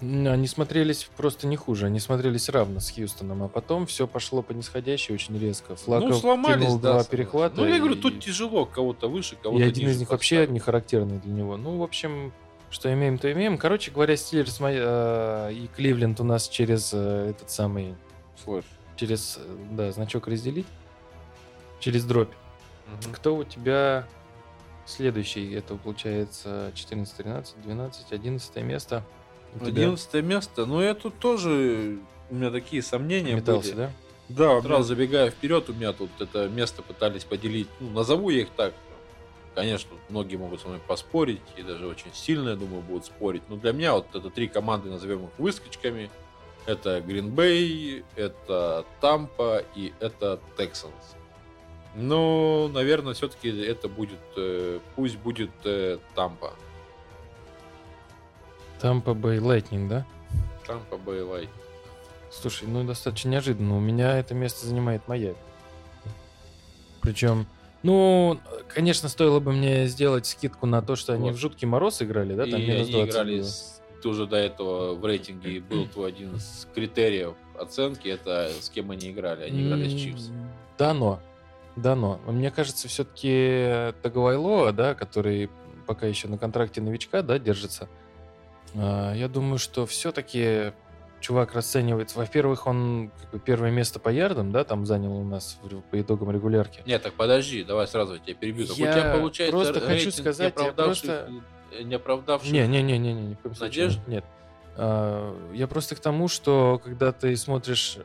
Они смотрелись просто не хуже, они смотрелись равно с Хьюстоном, а потом все пошло по нисходящей очень резко. Флаков ну, сломались, кинул да, два перехвата. Ну, я говорю, и- тут тяжело, кого-то выше, И кого-то один из ниже них вообще поставить. не характерный для него. Ну, в общем, что имеем, то имеем. Короче говоря, Стиллерс э, и Кливленд у нас через э, этот самый, Слышь. через, э, да, значок разделить, через дробь. Мгм. Кто у тебя следующий? Это получается 14, 13, 12, 11 место. У тебя 11 место. Ну, я тут тоже... У меня такие сомнения метался, были. да? Да, сразу забегая вперед, у меня тут это место пытались поделить. Ну, назову я их так. Конечно, многие могут со мной поспорить, и даже очень сильно, я думаю, будут спорить. Но для меня вот это три команды, назовем их выскочками. Это Green Bay, это Тампа и это Texans. Ну, наверное, все-таки это будет, э, пусть будет Тампа. Tampa Bay Lightning, да? Tampa Bay Light. Слушай, ну достаточно неожиданно. У меня это место занимает Майами. Причем, ну, конечно, стоило бы мне сделать скидку на то, что они Вот. в жуткий мороз играли, да? Там и минус они 20 играли, было. с- ты уже до этого в рейтинге был твой один из критериев оценки, это с кем они играли. Они играли с Чивс. Да, но. Да, но. Мне кажется, все-таки Таговайлоа, да, который пока еще на контракте новичка, да, держится. а, Я думаю, что все-таки чувак расценивается. Во-первых, он как бы первое место по ярдам, да, там занял у нас по итогам регулярки. Нет, так подожди, давай сразу я тебя перебью. Так Я у тебя получается просто хочу сказать, я не оправдавших, просто- не оправдавших Не, не, не, не, не, коем случае. Надежд? Нет. А, Я просто к тому, что когда ты смотришь...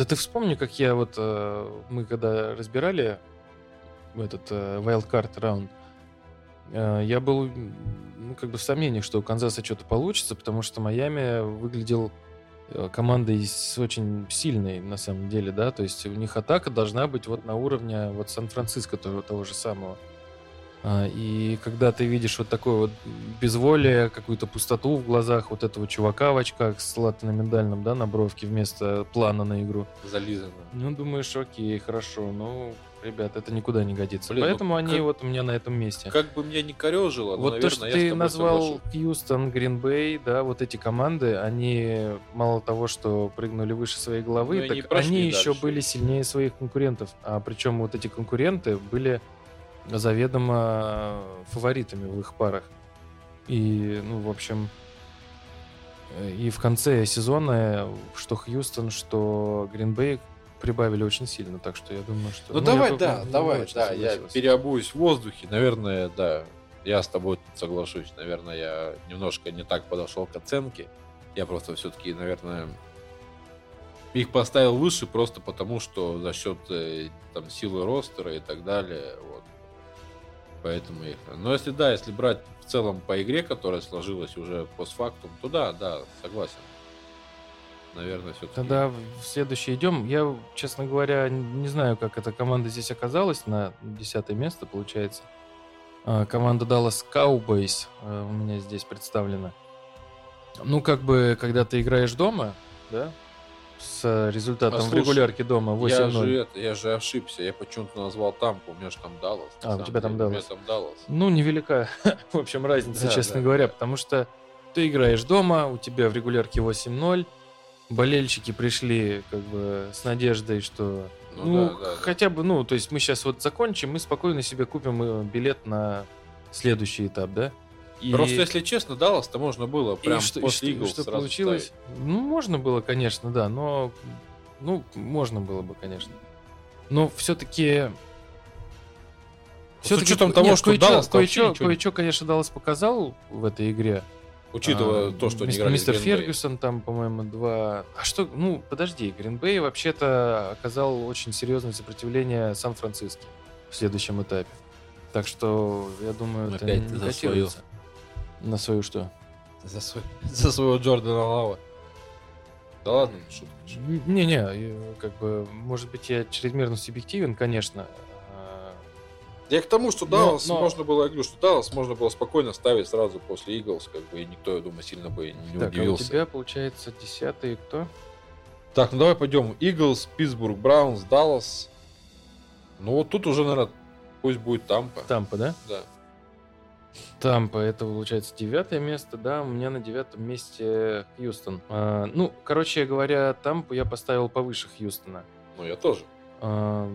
Да ты вспомни, как я вот... э, Мы когда разбирали этот э, wildcard раунд, э, я был ну, как бы в сомнениях, что у Канзаса что-то получится, потому что Майами выглядел командой с очень сильной на самом деле, да, то есть у них атака должна быть вот на уровне вот Сан-Франциско того, того же самого. А, И когда ты видишь вот такое вот безволие, какую-то пустоту в глазах вот этого чувака в очках с латиномедальным, да, на бровке вместо плана на игру, зализано. ну, думаешь, окей, хорошо, ну, ребят, это никуда не годится. Блин, ну Поэтому они как- вот у меня на этом месте. Как бы меня не корежило, но, Вот наверное, то, что я ты назвал соглашусь. Хьюстон, Гринбей, да, вот эти команды, они мало того, что прыгнули выше своей головы, Ну, и так они еще дальше. были сильнее своих конкурентов. А причем вот эти конкуренты были заведомо фаворитами в их парах. И, ну, в общем, э, и в конце сезона что Хьюстон, что Гринбей прибавили очень сильно, так что я думаю, что... Ну, я давай, бы- да, ну, давай, да, я переобуюсь в воздухе, наверное, да, я с тобой соглашусь, наверное, я немножко не так подошел к оценке, я просто все-таки, наверное, их поставил выше просто потому, что за счет э, там силы ростера и так далее, вот, поэтому их. Но если да, если брать в целом по игре, которая сложилась уже постфактум, то да, да, согласен. наверное, все-таки. Тогда в следующий идем. Я, честно говоря, не знаю, как эта команда здесь оказалась на десятое место, получается. А, Команда Dallas Cowboys э, у меня здесь представлена. Ну, как бы, когда ты играешь дома, да, с результатом А в регулярке дома Я 8-0. же, это, я же ошибся, я почему-то назвал Тампу, у меня же там Даллас. А, у тебя там деле. У меня Даллас. там Даллас. Ну, невелика, в общем, разница, Да, честно да, говоря, да. потому что ты играешь дома, у тебя в регулярке 8-0, болельщики пришли как бы с надеждой, что Ну, ну, да, да, да. хотя бы, ну, то есть мы сейчас вот закончим, мы спокойно себе купим э, билет на следующий этап, да? И- Просто, если честно, Даллас-то можно было прям что, и после что- и Иглс что сразу получилось? ставить. Ну, можно было, конечно, да, но... Ну, можно было бы, конечно. Но все-таки... с учетом того, что Даллас-то вообще кое-что, не- кое-что, конечно, Даллас показал в этой игре. Учитывая А, то, что они играли Мистер. Фергюсон там, по-моему, два... А что, ну, подожди, Гринбей вообще-то оказал очень серьезное сопротивление Сан-Франциско в следующем этапе. Так что, я думаю, это Опять не ты за котируется. На свою что? За, свой- за своего Джордана Лава. Да ладно, шутка. шутка. Не-не, как бы, может быть, я чрезмерно субъективен, конечно. а, Я к тому, что Даллас но- можно было, я говорю, что Даллас можно было спокойно ставить сразу после Иглс, как бы, и никто, я думаю, сильно бы не Так, а у удивился. тебя, получается, десятый кто? Так, ну давай пойдем. Иглс, Питтсбург, Браунс, Даллас. Ну вот тут уже, наверное, пусть будет Тампа. Тампа, да? Да. Тампа, это получается девятое место, да, у меня на девятом месте Хьюстон. А, ну, короче говоря, Тампу я поставил повыше Хьюстона. Ну я тоже. А,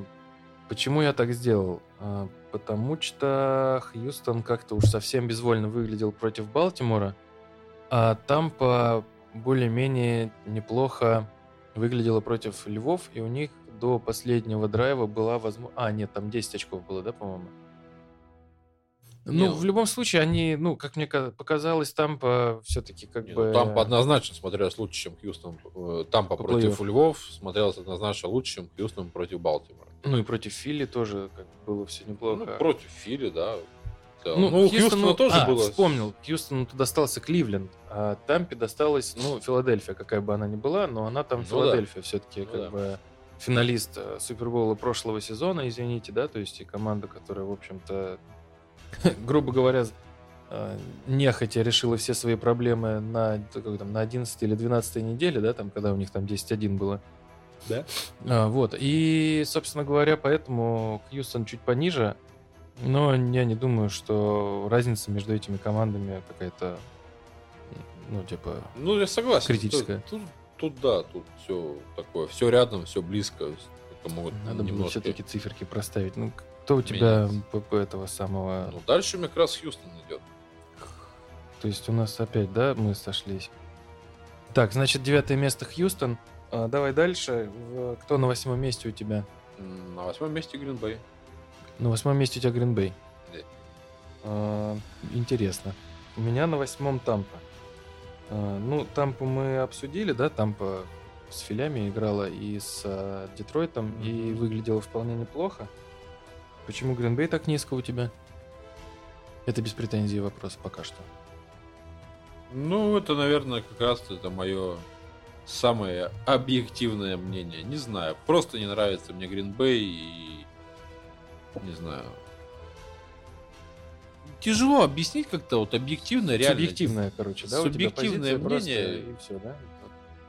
почему я так сделал? А, потому что Хьюстон как-то уж совсем безвольно выглядел против Балтимора, а Тампа более-менее неплохо выглядела против Львов, и у них до последнего драйва была возможность... А, нет, там 10 очков было, да, по-моему? Ну, в любом случае, они, ну, как мне ка- показалось, Тампа все-таки как Не, бы... ну, Тампа однозначно смотрелась лучше, чем Хьюстон. Э, Тампа По против. Львов смотрелась однозначно лучше, чем Хьюстон против Балтимора. Ну, и против Филли тоже как бы было все неплохо. Ну, против Фили, да. Да. Ну, Ну, Хьюстону- Хьюстона тоже а, было... вспомнил. Хьюстону то достался Кливленд, а Тампе досталась, ну, Филадельфия, какая бы она ни была, но она там Ну да. Филадельфия все-таки Ну как да. бы финалист э, Супербоула прошлого сезона, извините, да, то есть и команда, которая, в общем-то, грубо говоря, э, нехотя решила все свои проблемы на, как там, на 11 или 12 неделе, да, там, когда у них там 10-1 было. Да. А, вот. И, собственно говоря, поэтому Хьюстон чуть пониже. Но я не думаю, что разница между этими командами какая-то, ну, типа, Ну, я согласен. Критическая. Тут, тут, тут да, тут все такое, все рядом, все близко. Это могут надо было немножко... все-таки циферки проставить. Ну, кто у тебя меняться. ПП этого самого... Ну, дальше у меня как раз Хьюстон идет. То есть у нас опять, да, мы сошлись. Так, значит, девятое место Хьюстон. А, давай дальше. Кто на восьмом месте у тебя? На восьмом месте Гринбей. На восьмом месте у тебя Гринбей. Да. А, интересно. У меня на восьмом Тампа. А, ну, Тампу мы обсудили, да? Тампа с филями играла и с а, Детройтом, и выглядела вполне неплохо. Почему Гринбей так низко у тебя? Это без претензий вопрос пока что. Ну, это, наверное, как раз это мое самое объективное мнение. Не знаю, просто не нравится мне Гринбей и... Не знаю. Тяжело объяснить как-то вот объективно, реально. Субъективное, короче, да? Субъективное просто, мнение. И все, да?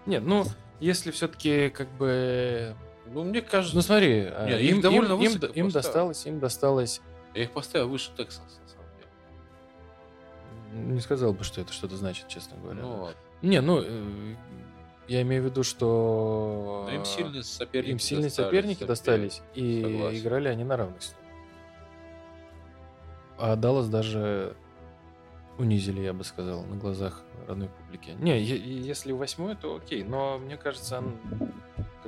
Нет, ну, если все-таки как бы... Ну, мне кажется, Ну, смотри, Нет, их им, довольно им- им досталось, им досталось я их поставил выше Тексанс, на самом деле. Не сказал бы, что это что-то значит, честно говоря. Ну, ладно. Не, ну, э, я имею в виду, что... Но им сильные соперники им сильные достались, соперники достались, и Согласен. играли они на равных с ним. А Даллас даже унизили, я бы сказал, на глазах родной публики. Не, если восьмой, то окей, но мне кажется, он,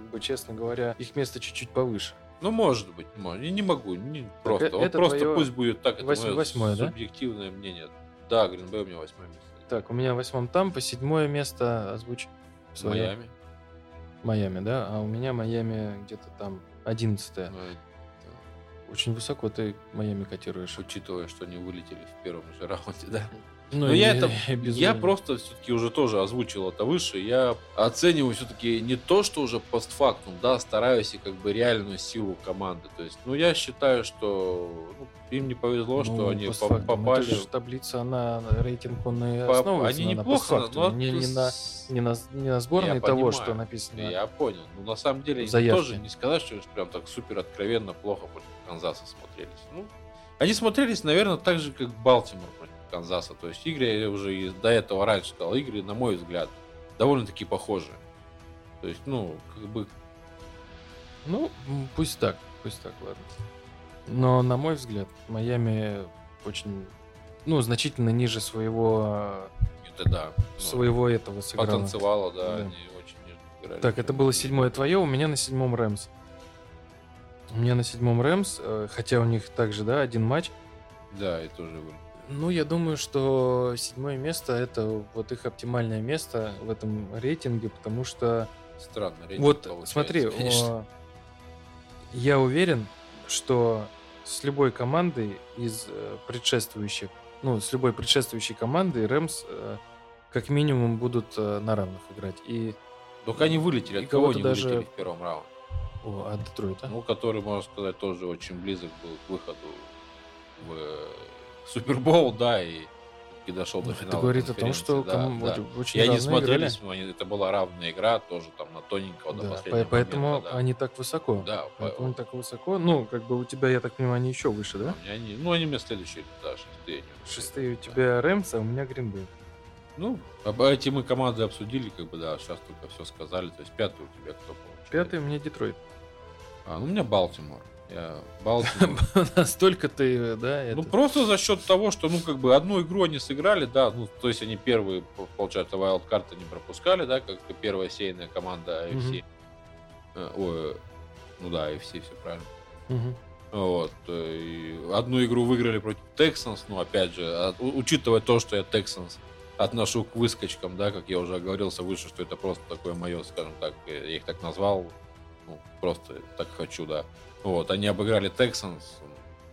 бы, честно говоря, их место чуть-чуть повыше. Ну, может быть, может. Я не могу, не просто. э- Вот это просто твоё пусть будет так, это вось- мое восьмое, да? субъективное мнение. Да, Гринбей у меня восьмое место. Так, у меня восьмом Тампа, седьмое место озвучь. своё. Майами. Майами, да? А у меня Майами где-то там одиннадцатое. Ну, Очень высоко ты Майами котируешь. Учитывая, что они вылетели в первом же раунде, да. Ну, Но я это, и я просто все-таки уже тоже озвучил это выше. Я оцениваю все-таки не то, что уже постфактум, да, стараюсь и как бы реальную силу команды. То есть, ну, я считаю, что ну, им не повезло, что Ну, они по- постфактум. попали. Это же таблица, она, рейтинг, он и по- основывается Они на, на неплохо, но не, не на, не, на, не на сборной Я того, понимаю. что написано. Я понял. Ну, на самом деле, они Заявки. тоже не сказать, что прям так супер откровенно плохо против Канзаса смотрелись. Ну, они смотрелись, наверное, так же, как Балтимор Канзаса. То есть игры, я уже и до этого раньше сказал, игры, на мой взгляд, довольно-таки похожие. То есть, ну, как бы, Ну, пусть так, пусть так, ладно. Но, на мой взгляд, Майами очень, ну, значительно ниже своего, это да. ну, своего этого сыграло. потанцевало, да, Да. они очень играли. Так, это было седьмое твое, у меня на седьмом Рэмс. У меня на седьмом Рэмс, э, хотя у них также, да, один матч. Да, и тоже вы- Ну, я думаю, что седьмое место это вот их оптимальное место в этом рейтинге, потому что странно. рейтинг вот смотри, конечно. я уверен, что с любой командой из э, предшествующих, ну, с любой предшествующей командой Рэмс э, как минимум будут э, на равных играть. И, Только они вылетели, и от кого они даже- вылетели в первом раунде? о, а Детройт, а? Ну, который, можно сказать, тоже очень близок был к выходу в Супербоул, да, и, и дошел до Ну, Это финала. говорит о том, что да, ком- да. очень- И они играли. смотрелись, они- это была равная игра, тоже там на тоненького до Да, последнего по- поэтому момента, да. они так высоко. Да, Поэтому они по- так высоко. Ну, как бы у тебя, я так понимаю, они еще выше, да? у они, ну, они у меня следующие, да, шестые. Шестые у тебя Рэмс, а у меня Гринбей. Ну, об- эти мы команды обсудили, как бы, да, сейчас только все сказали. То есть пятый у тебя кто получается? Пятый у меня Детройт. А, ну, у меня Балтимор. Я Балтимор. Настолько ты, да, Ну, это... просто за счет того, что, ну, как бы, одну игру они сыграли, да, ну, то есть они первые, по- получается, вайлдкарты не пропускали, да, как первая сейная команда AFC. Э, Ой, ну да, AFC, все правильно. Вот. э, и одну игру выиграли против Texans, ну, опять же, а- учитывая то, что я Texans отношу к выскочкам, да, как я уже оговорился выше, что это просто такое мое, скажем так, я их так назвал, ну, просто так хочу, да. Вот, они обыграли Texans,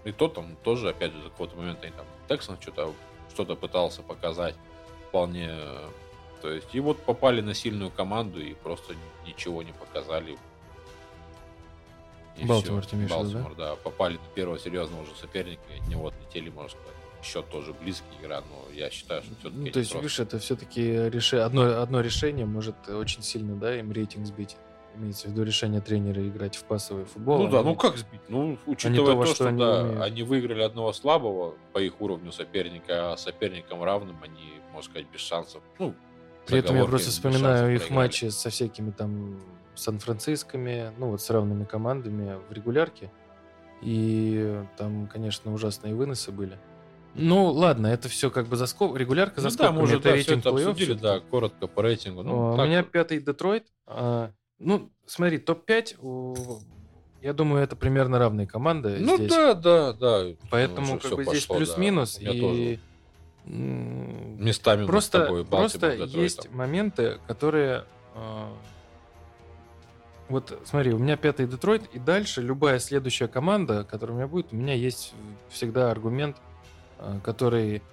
и то там тоже, опять же, за какой-то момент они там Texans что-то что-то пытался показать вполне, то есть, и вот попали на сильную команду и просто ничего не показали. И Балтимор всё. ты имеешь виду, да? Балтимор, да? Попали на первого серьезного уже соперника, и от него отлетели, можно сказать. Счет тоже близкий игра, но я считаю, что все-таки Ну, то есть, видишь, это все-таки реше... одно, одно решение может очень сильно, да, им рейтинг сбить. Имеется в виду решение тренера играть в пассовый футбол. Ну да, Они- ну как сбить? Ну, учитывая того, то, что что, они да, умеют. они выиграли одного слабого по их уровню соперника, а соперникам равным они, можно сказать, без шансов. Ну, При этом я просто вспоминаю их проиграли. матчи со всякими там Сан-Францисками, ну вот с равными командами в регулярке. И там, конечно, ужасные выносы были. Ну, ладно, это все как бы за скоб... Регулярка за Ну да, скобками, мы уже это да, все рейтинг это плей-офф обсудили, да, коротко по рейтингу. Ну, О, У так меня вот. пятый Детройт. А, ну, смотри, топ-5, у- я думаю, это примерно равные команды Ну здесь. да, да, да. Поэтому Уже как бы здесь пошло, да. плюс-минус. Меня И местами просто, тобой просто есть там. моменты, которые... а, вот смотри, у меня пятый Детройт, и дальше любая следующая команда, которая у меня будет, у меня есть всегда аргумент, а, который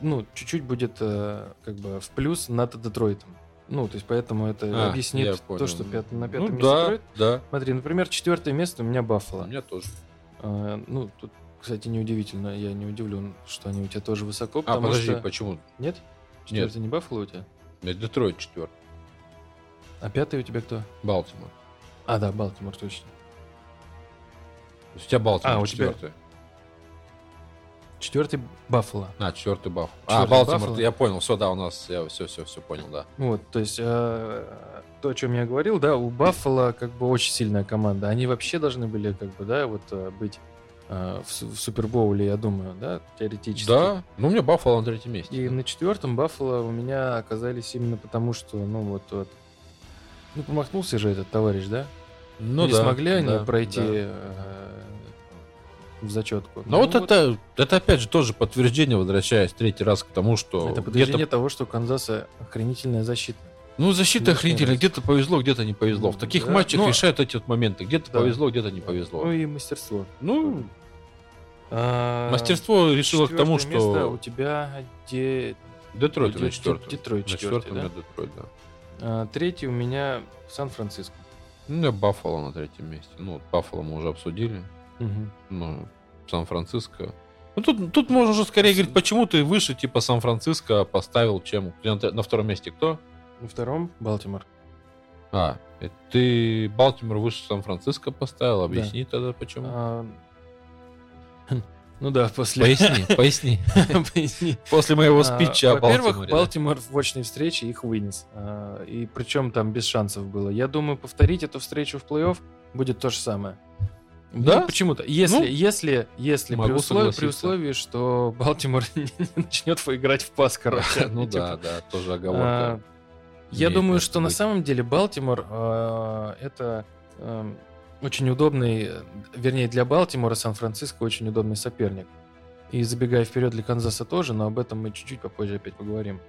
ну, чуть-чуть будет э, как бы в плюс над Детройтом. Ну, то есть поэтому это А, объяснит то, что пят- на Ну пятом месте да, Детройт. да. Смотри, например, четвертое место у меня У Баффало. меня тоже. А, ну, тут, кстати, неудивительно, я не удивлен, что они у тебя тоже высоко, А, подожди, что... почему? Нет? Четвертый не Баффало у тебя? У меня Детройт четвертый. А пятый у тебя кто? Балтимор. А, да, Балтимор, точно. У тебя Балтимор А, у тебя- четвертый. Баффало. А, четвертый баф. А, Балтимор, Баффало. я понял, все, да, у нас, я все, все, все понял, да. Вот, то есть э, то, о чем я говорил, да, у Баффало как бы очень сильная команда. Они вообще должны были как бы, да, вот э, быть э, в, в Супербоуле, я думаю, да, теоретически. Да, ну у меня Баффало на третьем месте. И на четвертом Баффало у меня оказались именно потому, что, ну вот, вот ну помахнулся же этот товарищ, да? ну Не да, смогли они да, пройти да. э, в зачетку. Но вот это, это опять же тоже подтверждение, возвращаясь третий раз к тому, что это где-то подтверждение того, что у Канзаса охренительная защита. Ну, защита охренительная. Где-то повезло, где-то не повезло. В таких Да, матчах но- решают эти вот моменты. Где-то Да. повезло, где-то не повезло. Ну и мастерство. Ну, А, Мастерство решило к тому, место у что тебя де- Детройт Де- на четвертом. Детройт На четвертом у меня Детройт, да. а, третий у меня Сан-Франциско. Ну, у меня Баффало на третьем месте. Ну, вот Баффало мы уже обсудили. Ну, Сан-Франциско. Ну, тут, тут можно уже скорее говорить, почему ты выше, типа, Сан-Франциско поставил, чем... На, втором месте кто? На втором Балтимор. А, это ты Балтимор выше Сан-Франциско поставил? Объясни тогда, почему. А, Ну да, после... Поясни, поясни. Поясни. После моего А, спича о Во-первых, Балтиморе. да. Балтимор в очной встрече их вынес. А, И причем там без шансов было. Я думаю, повторить эту встречу в плей-офф будет то же самое. Да? Ну, почему-то. Если, Ну, если, если при, условии, при условии, что Балтимор не начнет играть в пас, короче. Ну Типа, да, да, тоже а, оговорка. Я имеет думаю, что на самом деле Балтимор а, это эм, очень удобный, вернее, для Балтимора Сан-Франциско очень удобный соперник. И забегая вперед для Канзаса тоже, но об этом мы чуть-чуть попозже опять поговорим.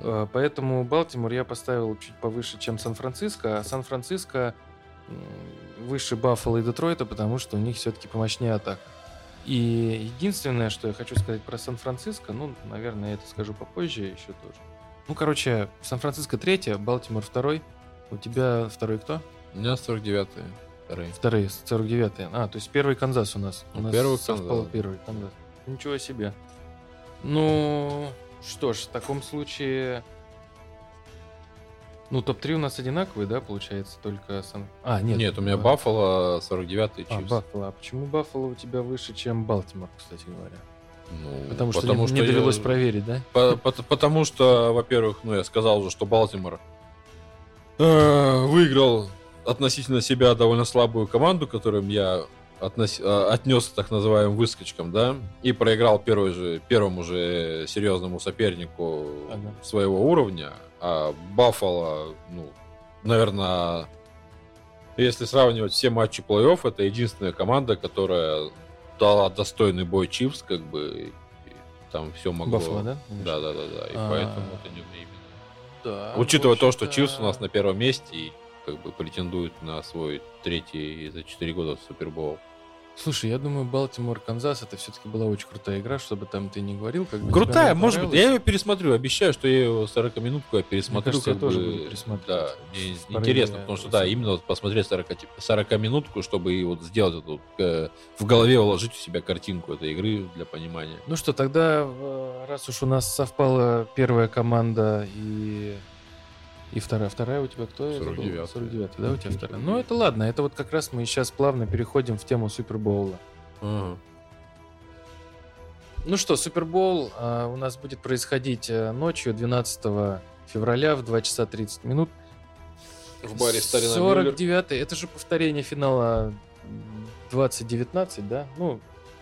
Э, Поэтому Балтимор я поставил чуть повыше, чем Сан-Франциско, а Сан-Франциско выше Баффало и Детройта, потому что у них все-таки помощнее атака. И единственное, что я хочу сказать про Сан-Франциско, ну, наверное, я это скажу попозже еще тоже. Ну, короче, Сан-Франциско третья, Балтимор второй. У тебя второй кто? У меня 49-й. Вторые. Вторые, 49 А, то есть первый Канзас у нас. У Ну, нас первый Канзас. первый Канзас. Ничего себе. Ну, что ж, в таком случае... Ну, топ-3 у нас одинаковые, да, получается, только Сан... А, нет. Нет, у меня Ба- Баффало 49-й А, Chiefs. Баффало. А почему Баффало у тебя выше, чем Балтимор, кстати говоря? Ну, Потому что не, не я- довелось проверить, да? По- пот- Потому что, во-первых, ну я сказал уже, что Балтимор э, выиграл относительно себя довольно слабую команду, которым я относ- э, отнес так называемым выскочкам, да, и проиграл первый же, первому же серьезному сопернику Ага. своего уровня, а Баффало, ну, наверное, если сравнивать все матчи плей-офф, это единственная команда, которая дала достойный бой Чивс, как бы, там все могло... Баффало, да? Да, да, да, да. И А. поэтому это не именно. Да. Учитывая то, что Чивс у нас на первом месте и как бы претендует на свой третий за 4 года Супербол. Слушай, я думаю, Балтимор, Канзас, это все-таки была очень крутая игра, чтобы там ты не говорил, как бы Крутая, может быть. Я ее пересмотрю. Обещаю, что я ее 40-минутку я пересмотрю. кажется, я как тоже бы, буду пересматривать. Да, мне интересно, потому что, да, именно вот посмотреть 40, 40-минутку, чтобы и вот сделать эту, э, в голове уложить у себя картинку этой игры для понимания. Ну что, тогда, э, раз уж у нас совпала первая команда и, и вторая, вторая у тебя кто? Я забыл. 49-я. 49 да, у тебя вторая? Ну это ладно, это вот как раз мы сейчас плавно переходим в тему Супербоула. Ага. Ну что, Супербол а, у нас будет происходить э, ночью 12 февраля в 2 часа 30 минут. В баре Старина Мюллер. 49 это же повторение финала 2019, да? Ну,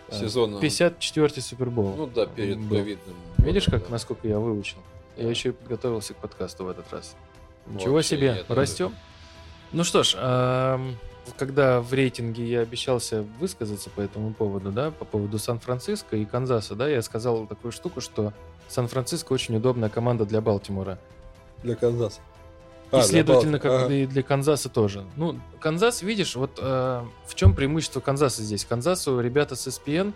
э, Сезона. 54-й Супербол. Ну да, перед был. ковидным. Видишь, как, да. насколько я выучил? Я еще и подготовился к подкасту в этот раз. Ничего Вообще, себе, растем. Ну что ж, когда в рейтинге я обещался высказаться по этому поводу, да, по поводу Сан-Франциско и Канзаса, да, я сказал такую штуку, что Сан-Франциско очень удобная команда для Балтимора. Для Канзаса. и, следовательно, как и для Канзаса тоже. Ну, Канзас, видишь, вот э, в чем преимущество Канзаса здесь? Канзасу ребята с ESPN,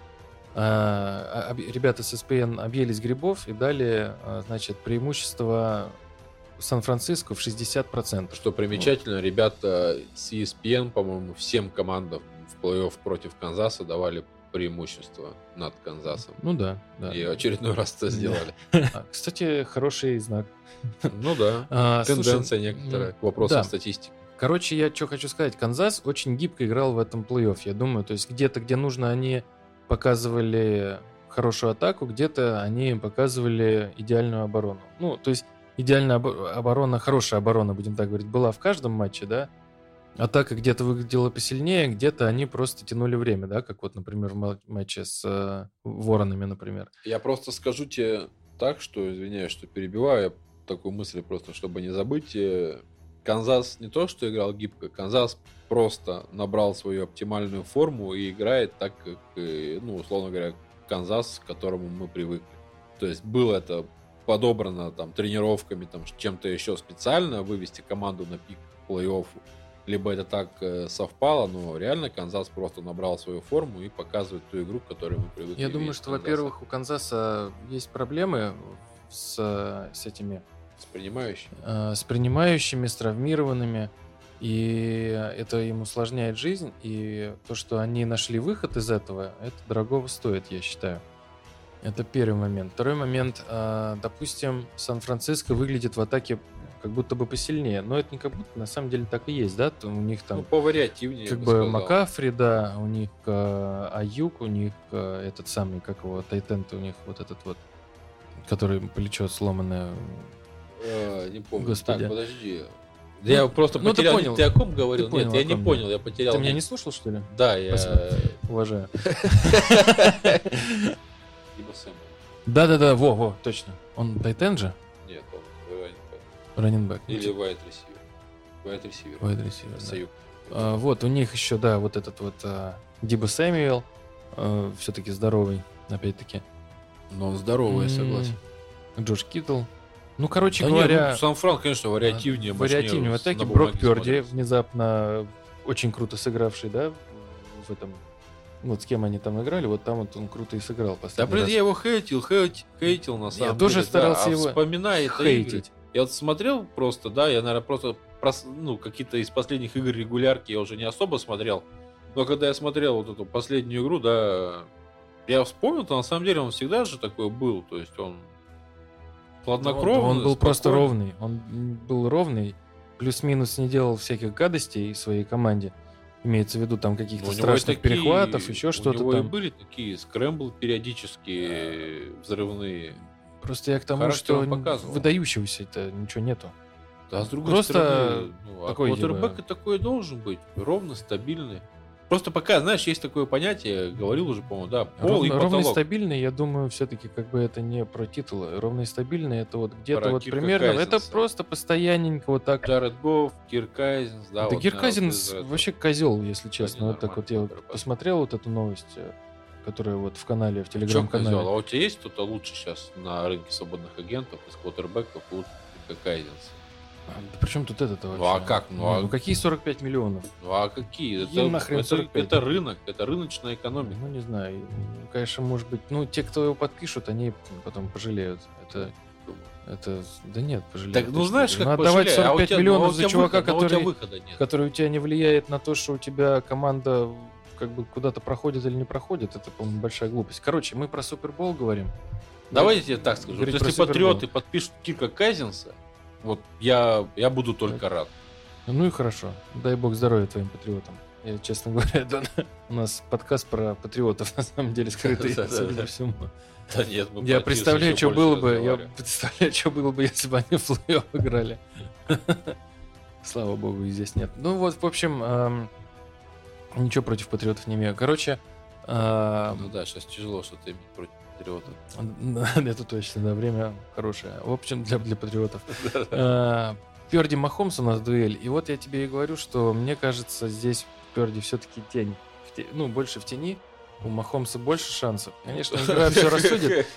э, об- ребята с ESPN объелись грибов и дали, э, значит, преимущество Сан-Франциско в 60%. Что примечательно, ребята с ESPN, по-моему, всем командам в плей-офф против Канзаса давали преимущество над Канзасом. Ну да, да. И очередной раз это сделали. А, Кстати, хороший знак. Ну да. А, Тенденция некоторая к вопросам статистики. Короче, я что хочу сказать. Канзас очень гибко играл в этом плей-офф, я думаю. То есть где-то, где нужно, они показывали хорошую атаку, где-то они показывали идеальную оборону. Ну, то есть идеальная обо- оборона, хорошая оборона, будем так говорить, была в каждом матче, да? Атака где-то выглядела посильнее, где-то они просто тянули время, да? Как вот, например, в ма- матче с э, Воронами, например. Я просто скажу тебе так, что, извиняюсь, что перебиваю, такую мысль просто, чтобы не забыть. э, Канзас не то, что играл гибко, Канзас просто набрал свою оптимальную форму и играет так, как, э, ну, условно говоря, Канзас, к которому мы привыкли. То есть было это подобрано там тренировками, там чем-то еще специально, вывести команду на пик плей-оффу. либо это так э, совпало, но реально Канзас просто набрал свою форму и показывает ту игру, которую мы привыкли Я думаю, что, во-первых, у Канзаса есть проблемы с, с этими С принимающим. э, с принимающими, с травмированными. И это им усложняет жизнь. И то, что они нашли выход из этого, это дорогого стоит, я считаю. Это первый момент. Второй момент. э, допустим, Сан-Франциско выглядит в атаке как будто бы посильнее. Но это не как будто, на самом деле так и есть, да? У них там Ну, повариативнее, как бы сказал. Макафри, да, у них э, Аюк, у них э, этот самый, как его, Тайтент, у них вот этот вот, который плечо сломанное. Э, не помню. Господи. Так, подожди. Да я просто ну, ты потерял. понял. Ты о ком говорил? Ты понял, Нет, я не понял, я. потерял. Ты меня не слушал, что ли? Да, я... Спасибо. Уважаю. Либо Сэм. Да-да-да, во-во, точно. Он Тайтен же? Нет, он. Раннинбэк. Или. Wide receiver. Wide receiver, да. Саюк. А, вот, у них еще, да, вот этот вот а, Диба Сэмюэл, все-таки здоровый, опять-таки. Но он здоровый, я М, согласен. Джош Китл. Ну, короче Да говоря... ну, Сан-Фран, конечно, вариативнее, мощнее вариативнее в с- атаке. Брок Перди, внезапно очень круто сыгравший, да, в этом... Вот с кем они там играли, вот там вот он круто и сыграл Да, блин, раз. я его хейтил, хейтил, хейтил на самом деле. тоже да, старался а его вспоминая это игры, Хейтить. Я вот смотрел просто, да, я, наверное, просто прос- ну, какие-то из последних игр регулярки я уже не особо смотрел. Но когда я смотрел вот эту последнюю игру, да, я вспомнил, то на самом деле он всегда же такой был. То есть он хладнокровный. Он, он был просто спокойный. ровный. Он был ровный, плюс-минус не делал всяких гадостей своей команде. Имеется в виду там Ну, каких-то у и страшных такие- перехватов, еще У что-то него и там. были такие скрэмблы периодически взрывные. Просто я к тому, Характер что показывал. выдающегося-то ничего нету. Да, с другой Просто стороны, ну, а такой, квотербек и такой должен быть. Ровно, стабильный. Просто пока, знаешь, есть такое понятие, говорил уже, по-моему, да, пол Ровно, ровно и потолок. стабильный, я думаю, все-таки как бы это не про титулы. Ровно и стабильный, это вот где-то вот Кирка примерно, это Кайзенса. просто постоянненько вот так. Джаред Гофф, Кирк Кайзенс, да. Да, вот, Кирк наверное, вот вообще козел, если честно. Вот так вот я вот посмотрел вот эту новость, э, которая вот в канале, в Чё телеграм-канале. А у тебя есть кто-то лучше сейчас на рынке свободных агентов из квотербеков лучше Кайзенс? А, Да при чем тут это-то вообще? Ну, а как? Ну, а- ну какие 45 миллионов? Ну а какие? Им Это, нахрен это, 45. это рынок, это рыночная экономика. Ну, не знаю. Конечно, может быть, ну, те, кто его подпишут, они потом пожалеют. Это, это, да нет, пожалеют. Так, ну знаешь, как Ну, отдавать пожалей, а у 45 тебя- ну, а миллионов за чувака, выхода- ну, у который, который у тебя не влияет на то, что у тебя команда как бы куда-то проходит или не проходит, это, по-моему, большая глупость. Короче, мы про Супербол говорим. Давай я тебе так скажу. Говорить Если Супербол. патриоты подпишут Кирка Казинса, вот я, я буду только рад. Ну и хорошо. Дай бог здоровья твоим патриотам. Я, честно говоря, да, у нас подкаст про патриотов, на самом деле, скрытый, Да-да-да. судя по всему. Да нет, мы Я представляю, что было бы, я представляю, что было бы, если бы они в плей играли. Слава богу, и здесь нет. Ну вот, в общем, эм, ничего против патриотов не имею. Короче, эм, Ну да, сейчас тяжело что-то иметь против патриотов. это точно, да, время хорошее. В общем, для, для патриотов. Э, Перди Махомс у нас дуэль. И вот я тебе и говорю, что мне кажется, здесь Перди все-таки тень. Ну, больше в тени. У Махомса больше шансов. Конечно, игра все рассудит.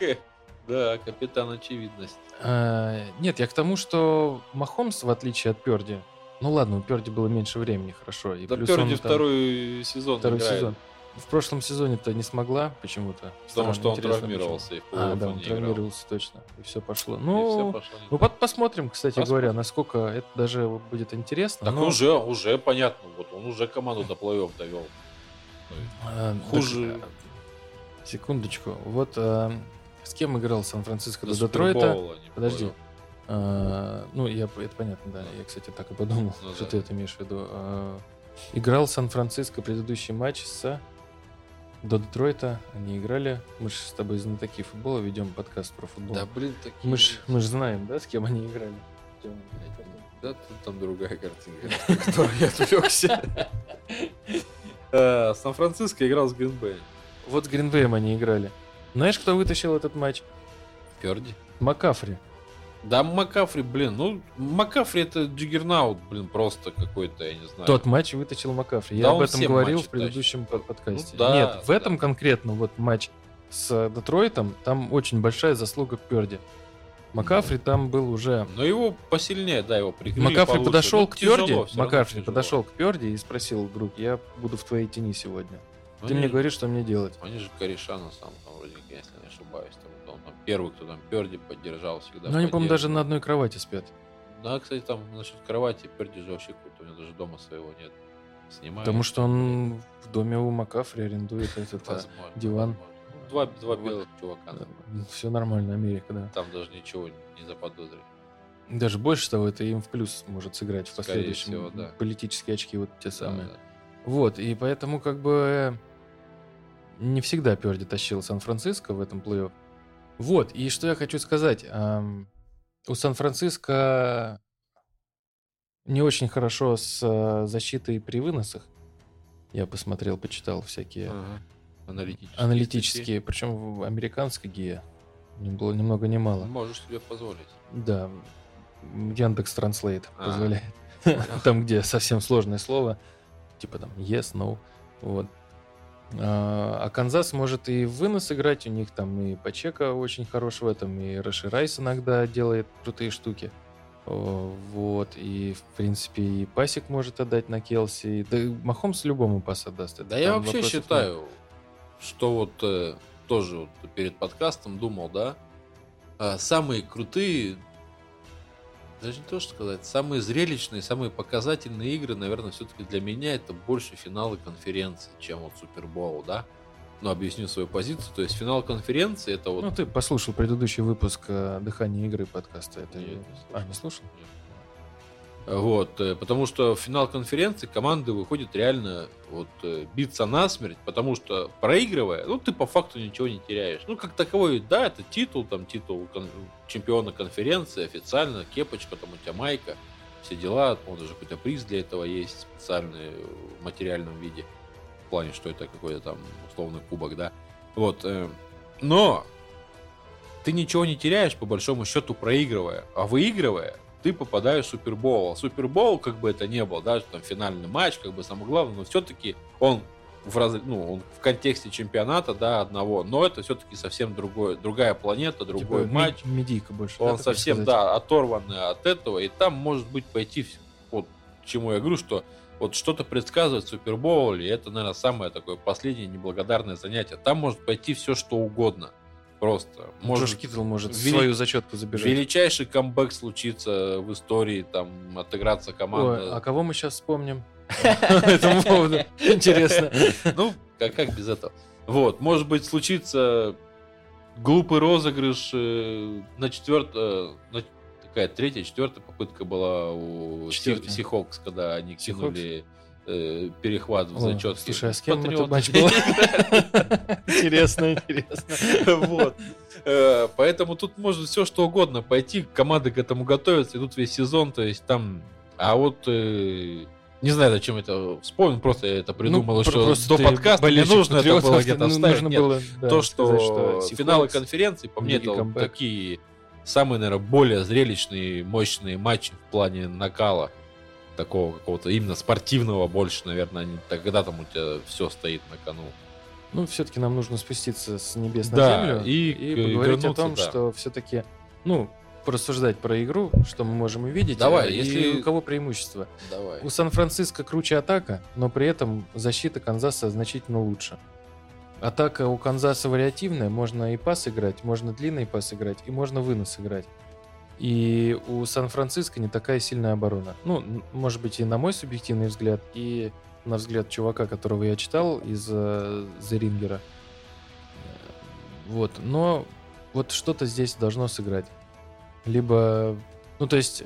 Да, капитан очевидность. А, Нет, я к тому, что Махомс, в отличие от Перди, ну ладно, у Перди было меньше времени, хорошо. И Да плюс он Перди там второй сезон второй играет, сезон. В прошлом сезоне-то не смогла почему-то. Потому Странно, что он травмировался и в почему. А, плей-офф да, он играл. травмировался точно. И все пошло. И Ну, пошло не ну под- посмотрим, кстати Посмотрим. говоря, насколько это даже будет интересно. Так но, уже, уже понятно, вот он уже команду до плей-офф довел. а, Хуже. так, а, секундочку. Вот а, с кем играл Сан-Франциско До до Детройта? Не Подожди. А, ну, я, это понятно, да. Я, кстати, так и подумал, Ну что да. ты это имеешь в виду. А, играл Сан-Франциско предыдущий матч с до Детройта. Они играли. Мы же с тобой знатоки футбола ведем подкаст про футбол. Да, блин, такие... мы же мы ж знаем, да, с кем они играли. Да, тут там другая картинка, на которую я отвлекся. Э, Сан-Франциско играл с Гринбэем. Вот с Гринбэем они играли. Знаешь, кто вытащил этот матч? Перди. Маккаффри. Да, Маккаффри, блин, ну, Маккаффри это juggernaut, блин, просто какой-то, я не знаю. Тот матч вытащил Маккаффри. Я Да об он этом говорил в предыдущем под- подкасте. Ну да, Нет, в этом да. конкретно вот матч с Детройтом, там очень большая заслуга Перди. Макафри там был уже... Но его посильнее, да, его прикрыли Макафри получше. подошел Ну, к тяжело, Перди, Макафри тяжело. подошел к Перди и спросил, друг, я буду в твоей тени сегодня. Ну, Ты они мне говоришь, что мне делать. Они же кореша на самом вроде, если не ошибаюсь. Первый, кто там Перди поддержал всегда. Ну, они, по-моему, даже на одной кровати спят. Да, кстати, там насчет кровати Перди же вообще какой-то, у него даже дома своего нет. Снимает. Потому что он в доме у Макафри арендует этот... а, Возможно, диван. возможно. Ну, Два, два белых чувака. Все нормально, Америка, да. Там даже ничего не заподозрили. Даже больше того, это им в плюс может сыграть в Скорее последующем. всего, да. Политические очки вот те самые. Да, да. Вот, и поэтому как бы не всегда Перди тащил Сан-Франциско в этом плей-офф. Вот, и что я хочу сказать. у Сан-Франциско не очень хорошо с а, защитой при выносах. Я посмотрел, почитал всякие Ага. Аналитические. аналитические, причем ГИА. Не было ни много ни мало. Можешь себе позволить. Да, Яндекс Транслейт А. позволяет. Там, где совсем сложное слово, типа там yes, no, вот. А а Канзас может и вынос играть, у них там и Пачека очень хорош в этом, и Раши Райс иногда делает крутые штуки. Вот, и в принципе и пасик может отдать на Келси. Да Махомс любому пас отдаст. это Да я вообще вопросов нет. считаю, что вот э, тоже вот перед подкастом думал, да, а, самые крутые, даже не то что сказать, самые зрелищные, самые показательные игры, наверное, все-таки для меня это больше финалы конференции, чем вот Супербол, да. Ну, объясню свою позицию. То есть финал конференции это вот Ну, ты послушал предыдущий выпуск э, «Дыхание игры» подкаста. Это... Нет, не А, слушал. не слушал? Вот, э, потому что в финал конференции команды выходят реально вот э, биться насмерть, потому что проигрывая, ну ты по факту ничего не теряешь. Ну как таковой, да, это титул, там титул кон- чемпиона конференции официально, кепочка, там у тебя майка, все дела, по даже какой-то приз для этого есть специальный в материальном виде, в плане, что это какой-то там условный кубок, да. Вот, э, но ты ничего не теряешь, по большому счету, проигрывая. А выигрывая, ты попадаешь в Супербол. А Супербол, как бы это ни было, да, там финальный матч, как бы самое главное, но все-таки он в, раз... ну, он в контексте чемпионата, да, одного, но это все-таки совсем другой, другая планета, другой Типа, матч. Медийка больше. да, Он так совсем, сказать? да, оторванный от этого, и там может быть пойти, вот чему я говорю, что вот что-то предсказывать в Супербоуле, это, наверное, самое такое последнее неблагодарное занятие. Там может пойти все, что угодно. Просто. Может, Может, Китл может вели- свою зачетку забежать. величайший камбэк случится в истории, там, отыграться Ой, команда. а кого мы сейчас вспомним? По этому поводу. Интересно. Ну, как, без этого? Вот, может быть, случится глупый розыгрыш э, на четвертое, на такая третья, четвертая попытка была у. Сихокс, когда они Seahawks? Э, перехват в О, зачет. Слушай, а с кем этот матч был? Интересно, интересно. Вот. Э, Поэтому тут может все что угодно пойти. Команды к этому готовятся, идут весь сезон. То есть там... А вот... э, Не знаю, зачем это вспомнил, просто я это придумал, Ну, что до подкаста не нужно это было где-то ну, нужно Нет, было, да, то, сказать, что, финалы конференции, по мне, это такие самые, наверное, более зрелищные, мощные матчи в плане накала. Такого какого-то именно спортивного больше, наверное, они- тогда там у тебя все стоит на кону. Ну, все-таки нам нужно спуститься с небес на Да, землю и, и поговорить о том, да. что все-таки, ну, порассуждать про игру, что мы можем увидеть, Давай, э, и если- у кого преимущество. Давай. У Сан-Франциско круче атака, но при этом защита Канзаса значительно лучше. Атака у Канзаса вариативная, можно и пас играть, можно длинный пас играть, и можно вынос играть. И у Сан-Франциско не такая сильная оборона. Ну, может быть, и на мой субъективный взгляд, и на взгляд чувака, которого я читал из э, The Ringer. Э, Вот, но вот что-то здесь должно сыграть. Либо, ну, то есть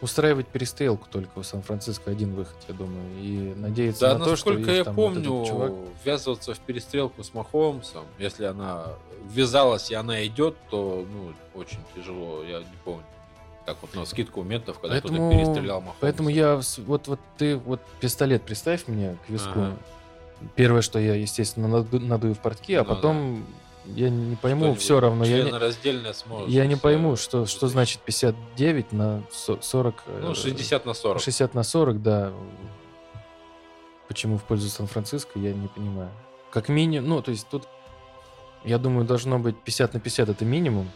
устраивать перестрелку только у Сан-Франциско один выход, я думаю, и надеяться Да, на то, что насколько их я там вот помню, этот чувак... ввязываться в перестрелку с Махомсом, если она ввязалась и она идет, то ну, очень тяжело. Я не помню. Так вот, на скидку моментов, когда Поэтому- кто-то перестрелял Махомса. Поэтому я вот вот ты вот пистолет представь мне к виску. Ага. Первое, что я, естественно, наду- надую в портки, а Ну потом я не пойму, все равно. Я не, сможешь. я не пойму, что, что значит 59 на со- 40... э, Ну, 60 на 40. 60 на 40, да. Почему в пользу Сан-Франциско, я не понимаю. Как минимум, ну, то есть тут, я думаю, должно быть 50 на 50 это минимум.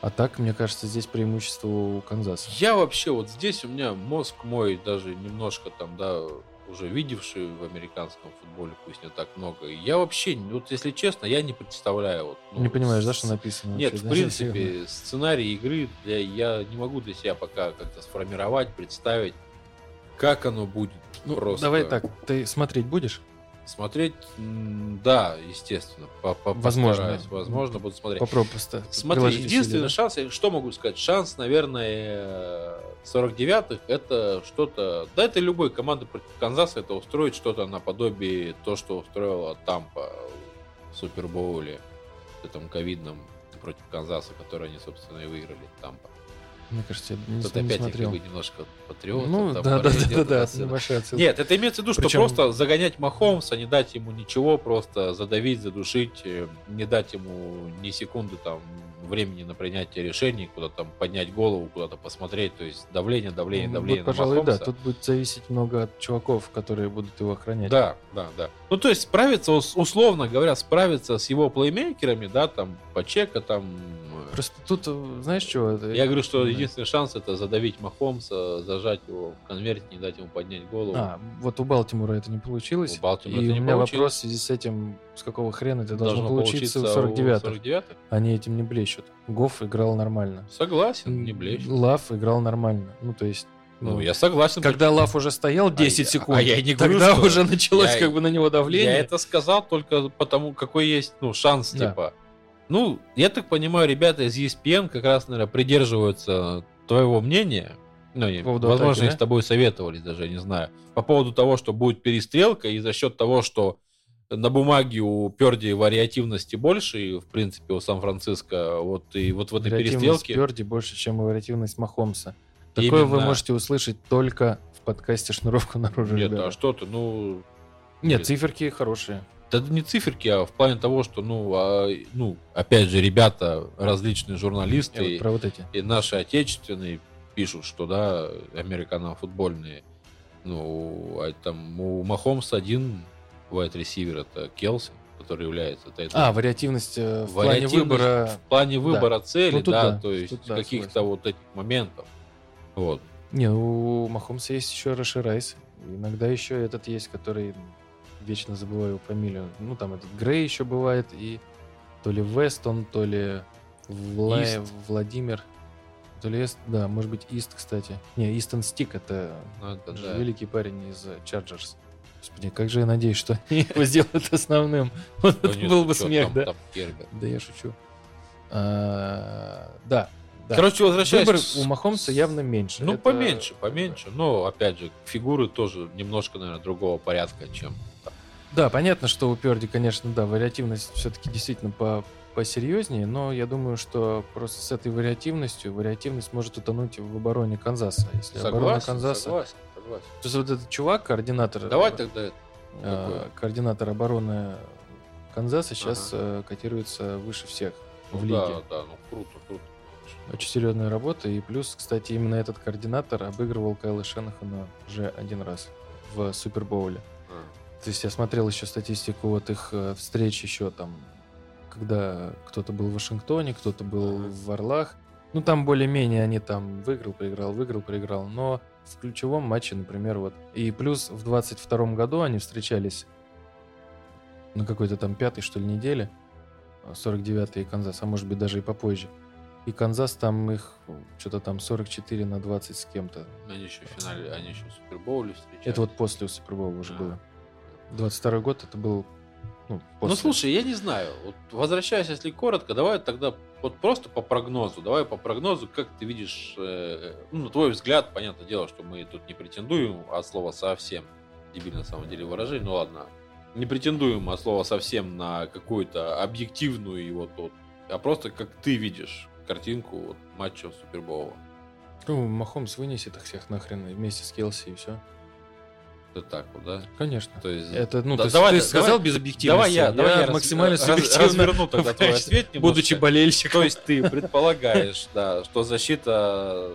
А так, мне кажется, здесь преимущество у Канзаса. Я вообще вот здесь у меня мозг мой даже немножко там, да, уже видевший в американском футболе, пусть не так много. Я вообще, вот если честно, я не представляю. Вот, ну, не понимаешь, да, с- что написано? Нет, вообще, в принципе, сценарий игры для, я не могу для себя пока как-то сформировать, представить, как оно будет. Ну, просто. давай так, ты смотреть будешь? Смотреть, да, естественно. по- по- Возможно. Возможно, буду смотреть. Попробуй просто. Смотри, единственный шанс, я что могу сказать? Шанс, наверное, 49-х это что-то... Да, это любой команда против Канзаса это устроить что-то наподобие то, что устроила Тампа в Супербоуле, в этом ковидном против Канзаса, который они, собственно, и выиграли Тампа. Да? Мне кажется, я не, Тут не опять смотрел. как бы немножко патриот. Ну, там да, да, да, да, да, небольшая отсылка. Нет, это имеется в виду, что Причем- просто загонять Махомса, не дать ему ничего, просто задавить, задушить, э, не дать ему ни секунды там времени на принятие решений, куда там поднять голову, куда-то посмотреть, то есть давление, давление, Ну, давление вот, пожалуй, да. Махомса. Тут будет зависеть много от чуваков, которые будут его охранять. Да, да, да. Ну, то есть справиться, ус- условно говоря, справиться с его плеймейкерами, да, там, Пачека, там... э, Просто тут, э, знаешь, что? Я говорю, что единственный шанс это задавить Махомса, зажать его в конверте, не дать ему поднять голову. А, вот у Балтимора это не получилось. У Балтимора и это у не меня получилось. вопрос в связи с этим, с какого хрена это должно, получиться, в у 49 49-х. Они этим не блещут. Гофф играл нормально. Согласен, не блещет. Лав играл нормально. Ну, то есть... Ну, я согласен. Когда Лав уже стоял 10 я- секунд, а я не говорю, тогда что- уже началось я- как бы на него давление. Я это сказал только потому, какой есть, ну, шанс, Да. типа. Ну, я так понимаю, ребята из ESPN как раз, наверное, придерживаются твоего мнения. Ну, По поводу возможно, атаки, да? с тобой советовались, даже я не знаю. По поводу того, что будет перестрелка, и за счет того, что на бумаге у Перди вариативности больше, и, в принципе, у Сан-Франциско, вот и вот в этой перестрелке... Пёрди больше, чем вариативность Махомса. Такое вы Именно. можете услышать только в подкасте «Шнуровка наружу». Нет, ребята. а что ты, ну, Нет, циферки хорошие. Да не циферки, а в плане того, что, ну, а, ну, опять же, ребята, различные журналисты вот про вот эти. и наши отечественные пишут, что, да, американо-футбольные, ну, а там у Махомса один вайт ресивер это Келси, который является это, это А, вариативность э, в плане выбора. в плане выбора цели, Ну, тут да, да, то есть да, каких-то вот этих моментов. Вот. Не, у Махомса есть еще Раши Райс. Иногда еще этот есть, который вечно забываю его фамилию. Ну, там этот Грей еще бывает, и то ли Вестон, то ли Вла- Ист. Владимир. То ли Эст, да, может быть, Ист, кстати. Не, Истон Стик, это Ну, это да. великий парень из Чарджерс. Господи, как же я надеюсь, что они его сделают основным. Вот это был бы смех, да? Да я шучу. А, Да, да. Короче, возвращаясь... Выбор у Махомса явно меньше. Ну, Это- поменьше, поменьше. Но, опять же, фигуры тоже немножко, наверное, другого порядка, чем... Да, понятно, что у Перди, конечно, да, вариативность все-таки действительно по посерьезнее, но я думаю, что просто с этой вариативностью, вариативность может утонуть в обороне Канзаса. Если оборона Согласен, Канзаса... согласен, согласен. То есть вот этот чувак, координатор... Давай э, тогда э, координатор обороны Канзаса сейчас э, котируется выше всех в Ну лиге. Да, да, ну круто, круто. Очень серьезная работа. И плюс, кстати, именно этот координатор обыгрывал Кайла Шенахана уже один раз в Супербоуле. А. То есть я смотрел еще статистику вот их э, встреч еще там, когда кто-то был в Вашингтоне, кто-то был Ага. в Орлах. Ну, там более-менее они там выиграл, проиграл, выиграл, проиграл. Но в ключевом матче, например, вот. И плюс в 22 году они встречались на какой-то там пятой, что ли, неделе. 49-й Канзас, а может быть даже и попозже. И Канзас там их что-то там 44 на 20 с кем-то. Они еще в финале, они еще в Супербоуле встречались. Это вот после Супербола уже А. было. 22 год это был ну, после. Ну, слушай, я не знаю. Вот, возвращаясь, если коротко, давай тогда вот просто по прогнозу. Давай по прогнозу, как ты видишь, э, ну, на твой взгляд, понятное дело, что мы тут не претендуем от слова совсем. Дебильно, на самом деле, выражение. Ну, ладно. Не претендуем от слова совсем на какую-то объективную вот, вот а просто как ты видишь картинку вот, матча Супербола. Ну, Махомс вынесет их всех нахрен вместе с Келси и все. Это так вот, да? Конечно. То есть... Это, ну, Да, ты, давай- ты давай- сказал без объективности. Давай я, давай я раз- максимально раз- субъективно, разверну тогда твой ответ немножко. будучи болельщиком. То есть ты предполагаешь, да, что защита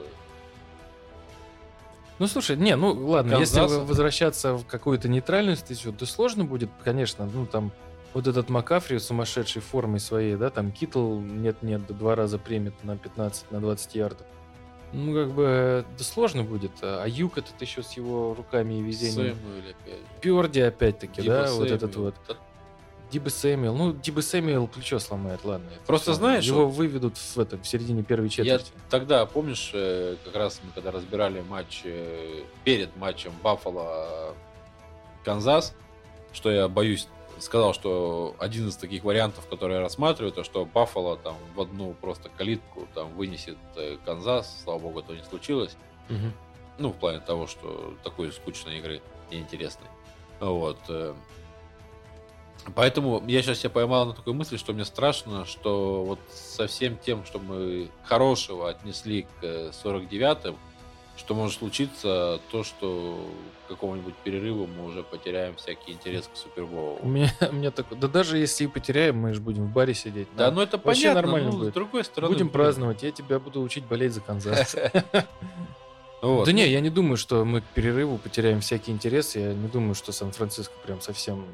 Ну, слушай, не, ну, ладно, если Канзаса. вы- возвращаться в какую-то нейтральную статью, то сложно будет, конечно, ну, там, вот этот Макафри сумасшедшей формой своей, да, там Китл нет-нет, два раза примет на 15, на 20 ярдов. Ну, как бы, да сложно будет. Айюк этот еще с его руками и везением. Сэмюэль опять. Пёрди опять-таки, Дибо, да, вот этот вот. Дибо Сэмюэл. Ну, Дибо Сэмюэл плечо сломает, ладно. Просто всё. знаешь, Его вот- выведут в, этом, в середине первой Я четверти. тогда, помнишь, э, как раз мы когда разбирали матч э, перед матчем Баффало Канзас, что я боюсь, сказал, что один из таких вариантов, которые я рассматриваю, то что Баффало там в одну просто калитку там вынесет э, Канзас, слава богу, этого не случилось. Мгм. Ну, в плане того, что такой скучной игры неинтересной. Вот. э. Поэтому я сейчас себя поймал на такой мысли, что мне страшно, что вот со всем тем, что мы хорошего отнесли к э, 49-м, что может случиться то, что к какому-нибудь перерыву мы уже потеряем всякий интерес к Суперболу. У меня, у меня такой, да даже если и потеряем, мы же будем в баре сидеть. Да, ну это вообще понятно, нормально ну, будет. с другой стороны... Будем блин, праздновать, я тебя буду учить болеть за Канзас. вот. Да не, я не думаю, что мы к перерыву потеряем всякий интерес. Я не думаю, что Сан-Франциско прям совсем...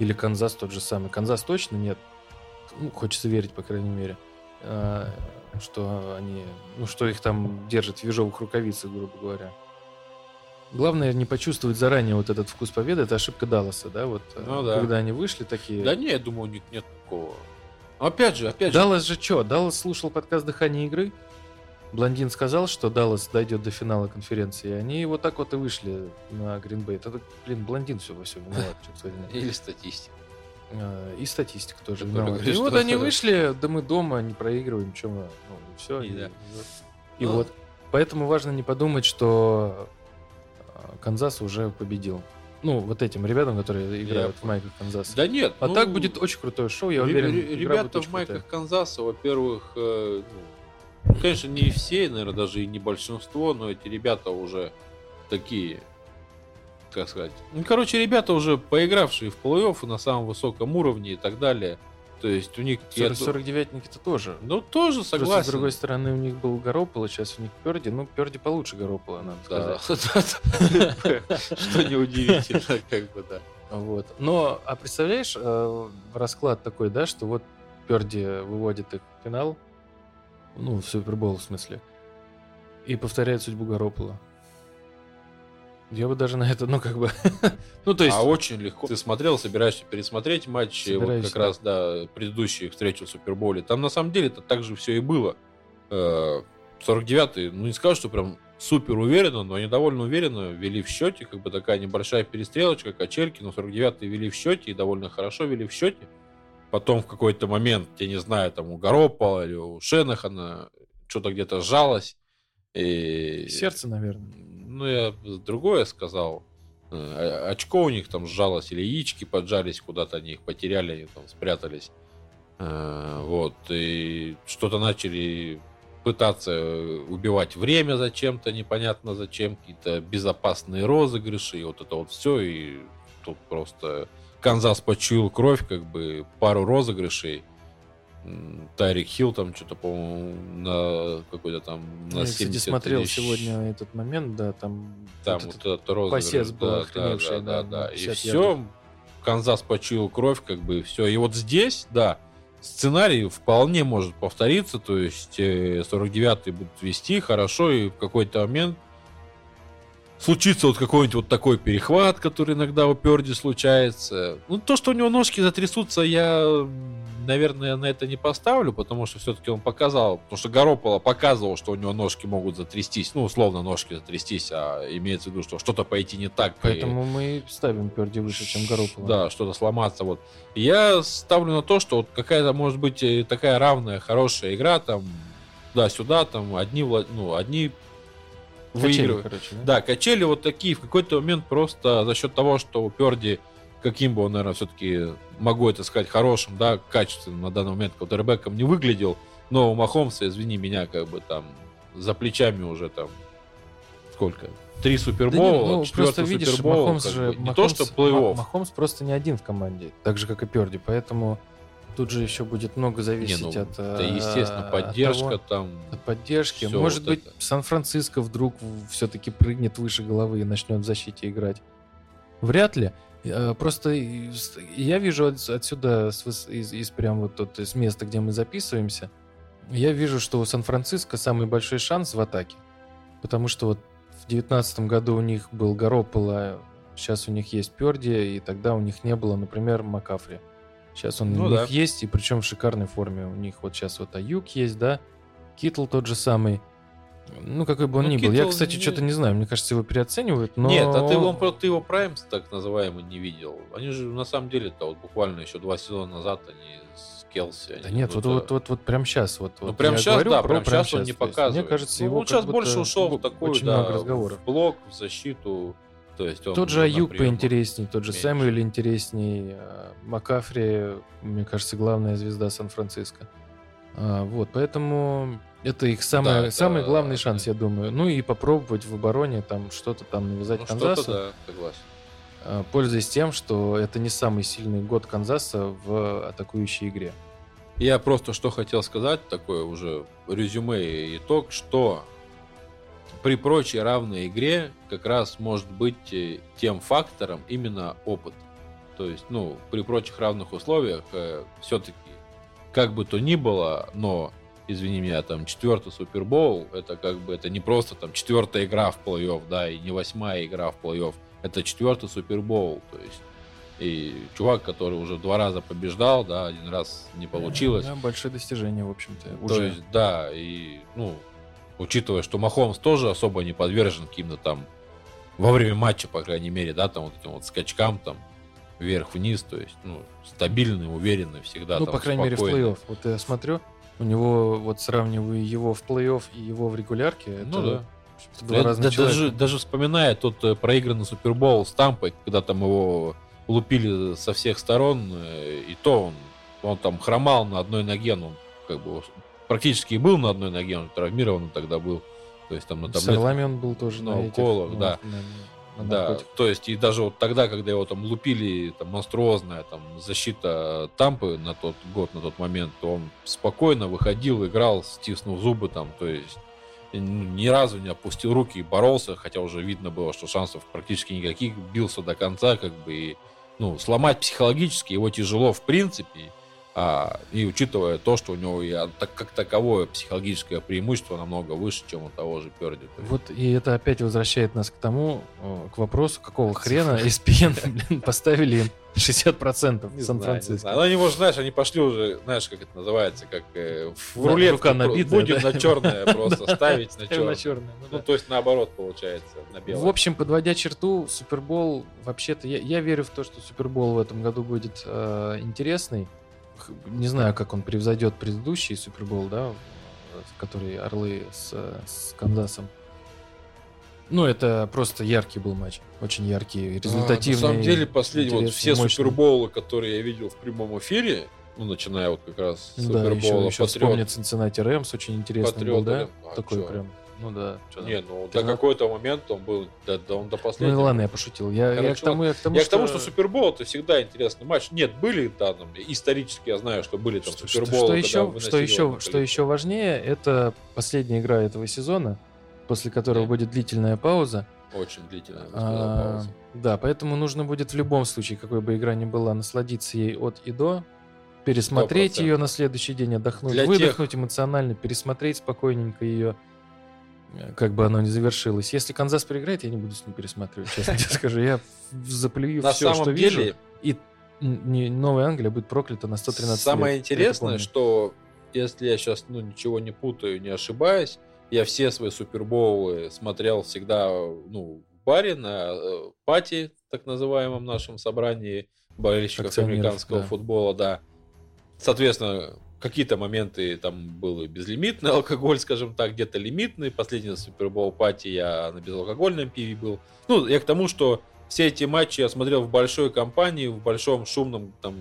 Или Канзас тот же самый. Канзас точно нет. Ну, хочется верить, по крайней мере. Что они... Ну, что их там держат в ежовых рукавицах, грубо говоря. Главное не почувствовать заранее вот этот вкус победы. Это ошибка Далласа, да? Вот э, Ну да. когда они вышли такие... Да не, я думаю, у них нет такого. Опять же, опять же, Даллас же что? Даллас слушал подкаст «Дыхание игры». Блондин сказал, что Даллас дойдет до финала конференции. и Они вот так вот и вышли на Гринбей. Это, блин, блондин все во всем виноват. или статистика. А, И статистика тоже виновата. И вот они вышли, да мы дома, не проигрываем, что мы, ну, все. И И, да. и Ну. вот. Поэтому важно не подумать, что а, Канзас уже победил. Ну, вот этим ребятам, которые играют в понял. майках Канзаса. Да нет, А ну, так будет очень крутое шоу, я ре- уверен. Ребята в майках крутая. Канзаса, во-первых, э, ну, конечно, не все, наверное, даже и не большинство, но эти ребята уже такие, как сказать. Ну, короче, ребята уже поигравшие в плей-офф на самом высоком уровне и так далее. То есть у них... я ду- 49-ники-то тоже. Ну, тоже Просто, согласен. с другой стороны, у них был Гарополо, сейчас у них Перди. Ну, Перди получше Гарополо, надо Да. сказать. Что неудивительно, как бы, да. Вот. Но, а представляешь, э, расклад такой, да, что вот Перди выводит их в финал, ну, в Супербол в смысле, и повторяет судьбу Гаропола. Я бы даже на это, ну, как бы... ну, то есть... А очень легко. Ты смотрел, собираешься пересмотреть матч, вот Собираюсь, как раз, да, предыдущие встречи в Суперболе. Там на самом деле это так же все и было. Э, 49-й, ну не скажу, что прям супер уверенно, но они довольно уверенно вели в счете, как бы такая небольшая перестрелочка, качельки, но 49-й вели в счете и довольно хорошо вели в счете. Потом в какой-то момент, я не знаю, там у Гаропа или у Шенахана что-то где-то сжалось. И... Сердце, наверное. Ну, я другое сказал. Э, Очко у них там сжалось, или яички поджались куда-то, они их потеряли, они там спрятались. Э, Вот. И что-то начали пытаться убивать время зачем-то, непонятно зачем, какие-то безопасные розыгрыши, и вот это вот все, и тут просто Канзас почуял кровь, как бы пару розыгрышей. М, Тайрик Хилл там что-то, по-моему, на какой-то там на Я, кстати, 70 смотрел или сегодня этот момент, да, там... там вот вот этот- этот посес был да, охреневший, да, да, да, да, на И 50 все. Канзас почуял кровь, как бы все. И вот здесь, да, сценарий вполне может повториться, то есть э, 49-й будут вести хорошо, и в какой-то момент случится вот какой-нибудь вот такой перехват, который иногда у Перди случается. Ну, то, что у него ножки затрясутся, я, наверное, на это не поставлю, потому что все-таки он показал, потому что Горополо показывал, что у него ножки могут затрястись, ну, условно, ножки затрястись, а имеется в виду, что что-то пойти не так. и- Поэтому мы ставим Перди выше, чем Гарополо. да, что-то сломаться. Вот. Я ставлю на то, что вот какая-то может быть э, такая равная, хорошая игра, там, да-сюда, там, одни, ну, одни выигрывают. короче, да? Да, качели вот такие в какой-то момент просто за счет того, что у Перди, каким бы он, наверное, все-таки, могу это сказать, хорошим, да, качественным на данный момент квотербеком не выглядел, но у Махомса, извини меня, как бы там за плечами уже там сколько? Три Да супербола, ну, четвертый просто видишь, супербол, Махомс же... бы. не Махомс- то, что плей-офф. Ма- Махомс просто не один в команде, так же, как и Перди, поэтому тут же еще будет много Не, зависеть ну, от... да, э, естественно, от поддержка того- там. от поддержки. Может вот быть. Сан-Франциско вдруг все-таки прыгнет выше головы и начнет в защите играть. Вряд ли. Э, Просто я вижу от- отсюда, выс- из, из прям вот тут, из места, где мы записываемся, я вижу, что у Сан-Франциско самый большой шанс в атаке. Потому что вот в девятнадцатом году у них был Гарополо, сейчас у них есть Перди, и тогда у них не было, например, Макафри. Сейчас он Ну у да. них есть, и причем в шикарной форме. У них вот сейчас вот Аюк есть, да, Китл тот же самый. Ну, какой бы он Ну, ни был. Я, Китл кстати, не- что-то не знаю. Мне кажется, его переоценивают, но... Нет, а ты, он, про- ты его Праймс, так называемый, не видел. Они же на самом деле-то вот буквально еще два сезона назад они с Келси. Да они нет, вот, вот, вот, вот прям сейчас. Вот, Ну, вот прям сейчас, говорю да, про прям сейчас он не есть показывает. Мне кажется, Ну, его он сейчас больше ушел в такую, очень да, много разговоров. в блок, в защиту. То есть он Тот же Аюк поинтересней, тот же меньше. Сэмюэль интересней, а, Макафри, мне кажется, главная звезда Сан-Франциско. А, вот, поэтому это их самый, это- самый главный шанс, да. я думаю. Ну и попробовать в обороне там что-то там навязать Ну, Канзасу, да, согласен. а, пользуясь тем, что это не самый сильный год Канзаса в атакующей игре. Я просто что хотел сказать, такое уже резюме и итог, что при прочей равной игре как раз может быть э, тем фактором именно опыт. То есть, ну, при прочих равных условиях все-таки, как бы то ни было, но, извини меня, там четвертый Супербоул, это как бы это не просто там четвертая игра в плей-офф, да, и не восьмая игра в плей-офф, это четвертый Супербоул, то есть и чувак, который уже два раза побеждал, да, один раз не получилось. Да, большое достижение, в общем-то. То есть, да, и, ну, учитывая, что Махомс тоже особо не подвержен каким-то там во время матча, по крайней мере, да, там вот этим вот скачкам там вверх-вниз, то есть, ну, стабильный, уверенный всегда. ну, там, по крайней мере, в спокойный. плей-офф. Вот я смотрю, у него, вот сравниваю его в плей-офф и его в регулярке, это Ну да. два Да, разных да, человека. даже, даже вспоминая тот э, проигранный Супербол с Тампой, когда там его лупили со всех сторон, э, и то он, он там хромал на одной ноге, ну, как бы практически и был на одной ноге, он травмированный тогда был. То есть там на таблетках. Орлами он был тоже на на, этих, уколах, ну, да. на- на Да, то есть и даже вот тогда, когда его там лупили, там монструозная там защита Тампы на тот год, на тот момент, то он спокойно выходил, играл, стиснув зубы там, то есть ни разу не опустил руки и боролся, хотя уже видно было, что шансов практически никаких, бился до конца, как бы, и, ну, сломать психологически его тяжело в принципе, а, и учитывая то, что у него и так, как таковое психологическое преимущество намного выше, чем у того же Перди. Вот и это опять возвращает нас к тому, э, к вопросу, какого хрена ESPN поставили им 60% Не в знаю, не Сан-Франциско. Ну, они, может, знаешь, они пошли уже, знаешь, как это называется, как э, в рулетку рука набитая, будем да? на черное просто ставить на черное. ну Ну, да. то есть наоборот получается, на белое. В общем, подводя черту, Супербол, вообще-то, я, я верю в то, что Супербол в этом году будет э, интересный. Не знаю, как он превзойдет предыдущий Супербол, да, который Орлы с, с Канзасом. Ну, это просто яркий был матч. Очень яркий, результативный. А, на самом деле, последние вот все мощный. суперболы, которые я видел в прямом эфире, ну, начиная вот как раз с да, еще, супербола еще Патриот- Cincinnati Рэмс, очень интересный был, да? А, Такой чё? прям, ну да. Не, ну, до на- какой-то момент он был, да, да он до Ну последнего. ладно, я пошутил. Я, я Короче, к тому, я к тому, Я к тому, что Супербол это всегда интересный матч. Нет, были там, исторически я знаю, что были там Что, что- Суперболы. что еще, что еще, что еще важнее, это последняя игра этого сезона, после которого Да. будет длительная пауза. Очень длительная, я А, пауза. да, поэтому нужно будет в любом случае, какой бы игра ни была, насладиться ей от и до, пересмотреть 100%. ее на следующий день, отдохнуть, Для выдохнуть эмоционально, пересмотреть спокойненько ее, как бы оно ни завершилось. Если Канзас проиграет, я не буду с ним пересматривать, честно тебе скажу. Я заплюю все, что вижу, и Новая Англия будет проклята на 113 самое интересное, что если я сейчас ну, ничего не путаю, не ошибаюсь, я все свои супербоулы смотрел всегда ну, в баре на э, пати, так называемом нашем собрании болельщиков американского да. футбола, да. Соответственно, какие-то моменты там был безлимитный алкоголь, скажем так, где-то лимитный. Последний супербол пати я на безалкогольном пиве был. Ну, я к тому, что все эти матчи я смотрел в большой компании, в большом шумном там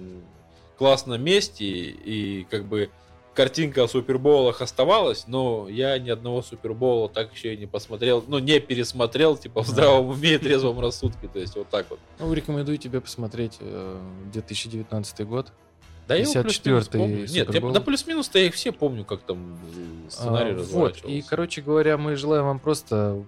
классном месте, и как бы картинка о суперболах оставалась, но я ни одного супербола так еще и не посмотрел, ну, не пересмотрел, типа, в здравом уме и трезвом рассудке, то есть вот так вот. Ну, рекомендую тебе посмотреть э, 2019 год. Да я его 54-й плюс-минус помню. Нет, я, да плюс-минус-то я их все помню, как там э, сценарий А, Вот, и, короче говоря, мы желаем вам просто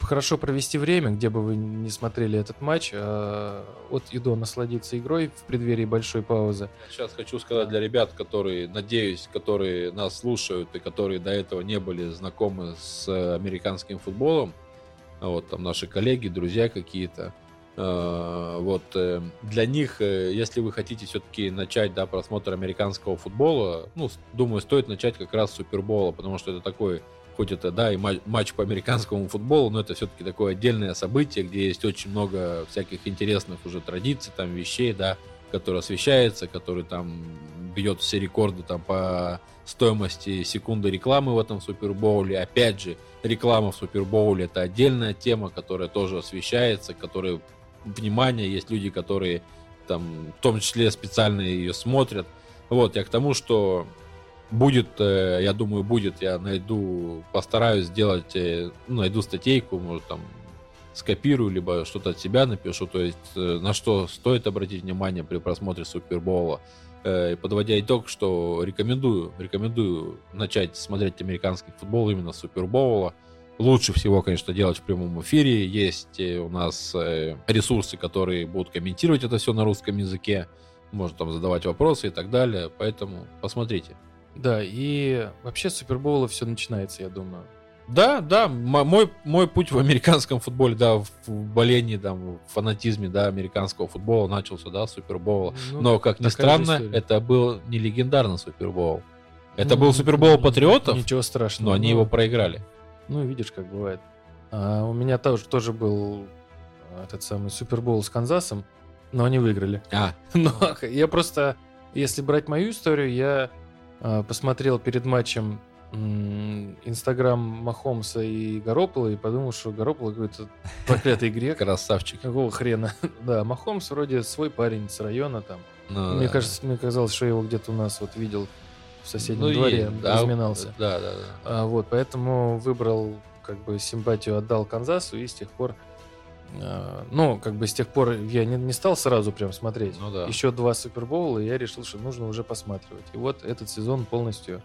хорошо провести время, где бы вы не смотрели этот матч, а от и до насладиться игрой в преддверии большой паузы. Сейчас хочу сказать для ребят, которые, надеюсь, которые нас слушают и которые до этого не были знакомы с американским футболом, а вот там наши коллеги, друзья какие-то, вот э, для них, э, если вы хотите все-таки начать, да, просмотр американского футбола, ну, думаю, стоит начать как раз с Супербола, потому что это такой, хоть это, да, и ма- матч по американскому футболу, но это все-таки такое отдельное событие, где есть очень много всяких интересных уже традиций, там, вещей, да, который освещается, который там бьет все рекорды там по стоимости секунды рекламы в этом Супербоуле. Опять же, реклама в Супербоуле это отдельная тема, которая тоже освещается, которая внимание, есть люди, которые там в том числе специально ее смотрят. Вот, я к тому, что будет, э, я думаю, будет, я найду, постараюсь сделать, э, ну, найду статейку, может, там, скопирую, либо что-то от себя напишу, то есть э, на что стоит обратить внимание при просмотре Супербола. Подводя итог, что рекомендую, рекомендую начать смотреть американский футбол именно с Супербоула. Лучше всего, конечно, делать в прямом эфире. Есть э, у нас э, ресурсы, которые будут комментировать это все на русском языке. Можно там задавать вопросы и так далее. Поэтому посмотрите. Да, и вообще с Супербоула все начинается, я думаю. Да, да, мой, мой путь в американском футболе, да, в болении, там, в фанатизме, да, американского футбола начался, да, с Супербоула. Ну, Но, как ни странно, история. это был не легендарный Супербоул. Это ну, был Супербоул Патриотов, Ничего страшного. но они Ну, его проиграли. Ну, видишь, как бывает. А, у меня тоже, тоже был а, этот самый Супербоул с Канзасом, но они выиграли. А, Но я просто, если брать мою историю, я а, посмотрел перед матчем Инстаграм Махомса и Гаропола и подумал, что Гаропола какой-то проклятый грек. красавчик. Какого хрена? Да, Махомс вроде свой парень с района там. Ну, Мне да. кажется, мне казалось, что я его где-то у нас вот видел соседнем Ну, дворе, да, разминался. Да, да, да. А, вот, поэтому выбрал, как бы, симпатию отдал Канзасу, и с тех пор, а, ну, как бы, с тех пор я не, не стал сразу прям смотреть. Ну да. Еще два Супербоула, и я решил, что нужно уже посматривать. И вот этот сезон полностью,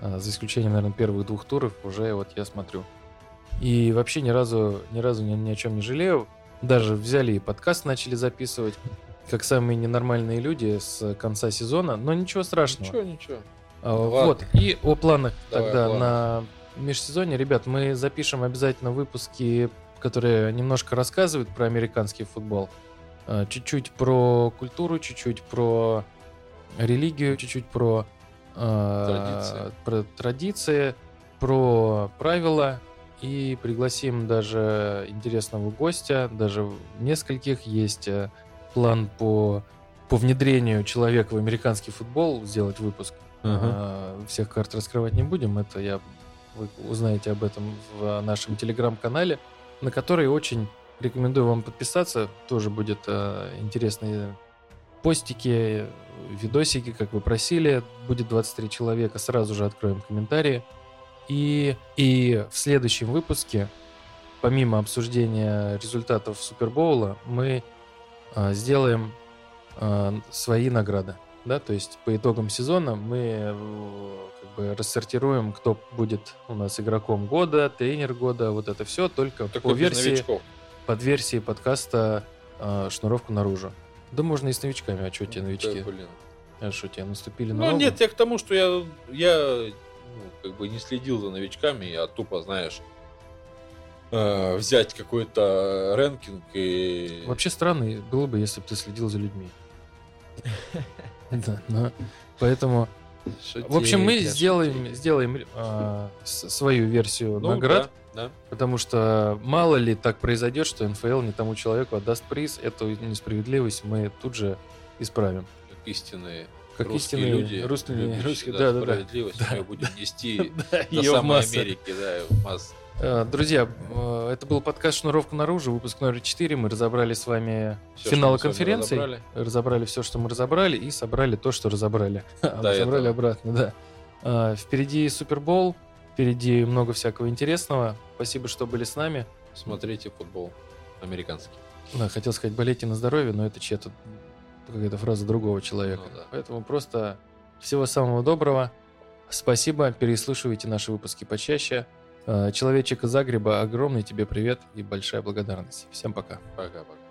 а, за исключением, наверное, первых двух туров, уже вот я смотрю. И вообще ни разу, ни разу ни, ни о чем не жалею. Даже взяли и подкаст начали записывать, как самые ненормальные люди с конца сезона, но ничего страшного. Ничего, ничего. А, Ладно. Вот, и о планах Давай, тогда о на межсезонье. Ребят, мы запишем обязательно выпуски, которые немножко рассказывают про американский футбол. А, Чуть-чуть про культуру, чуть-чуть про религию, чуть-чуть про, Традиции. про традиции, про правила. И пригласим даже интересного гостя, даже нескольких. Есть э, план по, по внедрению человека в американский футбол, сделать выпуск. Ага. А, Всех карт раскрывать не будем. Это я вы узнаете об этом в нашем телеграм-канале, на который очень рекомендую вам подписаться. Тоже будет а, интересные постики, видосики, как вы просили. Будет 23 человека, сразу же откроем комментарии. И, и в следующем выпуске, помимо обсуждения результатов Супербоула, мы а, сделаем а, свои награды. Да, то есть по итогам сезона мы э, как бы рассортируем, кто будет у нас игроком года, тренер года, вот это все только Только по версии, новичков. под версией подкаста а, «Шнуровку наружу». Да можно и с новичками, а что тебе новички? Да, блин. А что тебе наступили на Ну ногу? нет, я к тому, что я, я ну, как бы не следил за новичками, я тупо, знаешь, э, взять какой-то рэнкинг и... Вообще странно было бы, если бы ты следил за людьми. Да, поэтому, в общем, мы сделаем, сделаем с- свою версию Ну, наград, да, да. потому что мало ли так произойдет, что НФЛ не тому человеку отдаст приз, эту несправедливость мы тут же исправим. как истинные Как русские истинные люди, русские- любящие, русские, да, да, да, да. справедливость, Да, мы её будем нести Да, до самой массы. Америки, да, в масс. Э, Друзья, э, это был подкаст «Шнуровка наружу», выпуск номер 4. Мы разобрали с вами с вами конференции. разобрали. Разобрали все, что мы разобрали, и собрали то, что разобрали. А До Собрали этого. обратно, да. А, Впереди Супербол, впереди много всякого интересного. Спасибо, что были с нами. Смотрите футбол американский. Да, хотел сказать, болейте на здоровье, но это чья-то какая-то фраза другого человека. Ну да. Поэтому просто всего самого доброго. Спасибо, переслушивайте наши выпуски почаще. Э, Человечек из Загреба, огромный тебе привет и большая благодарность. Всем пока. Пока-пока.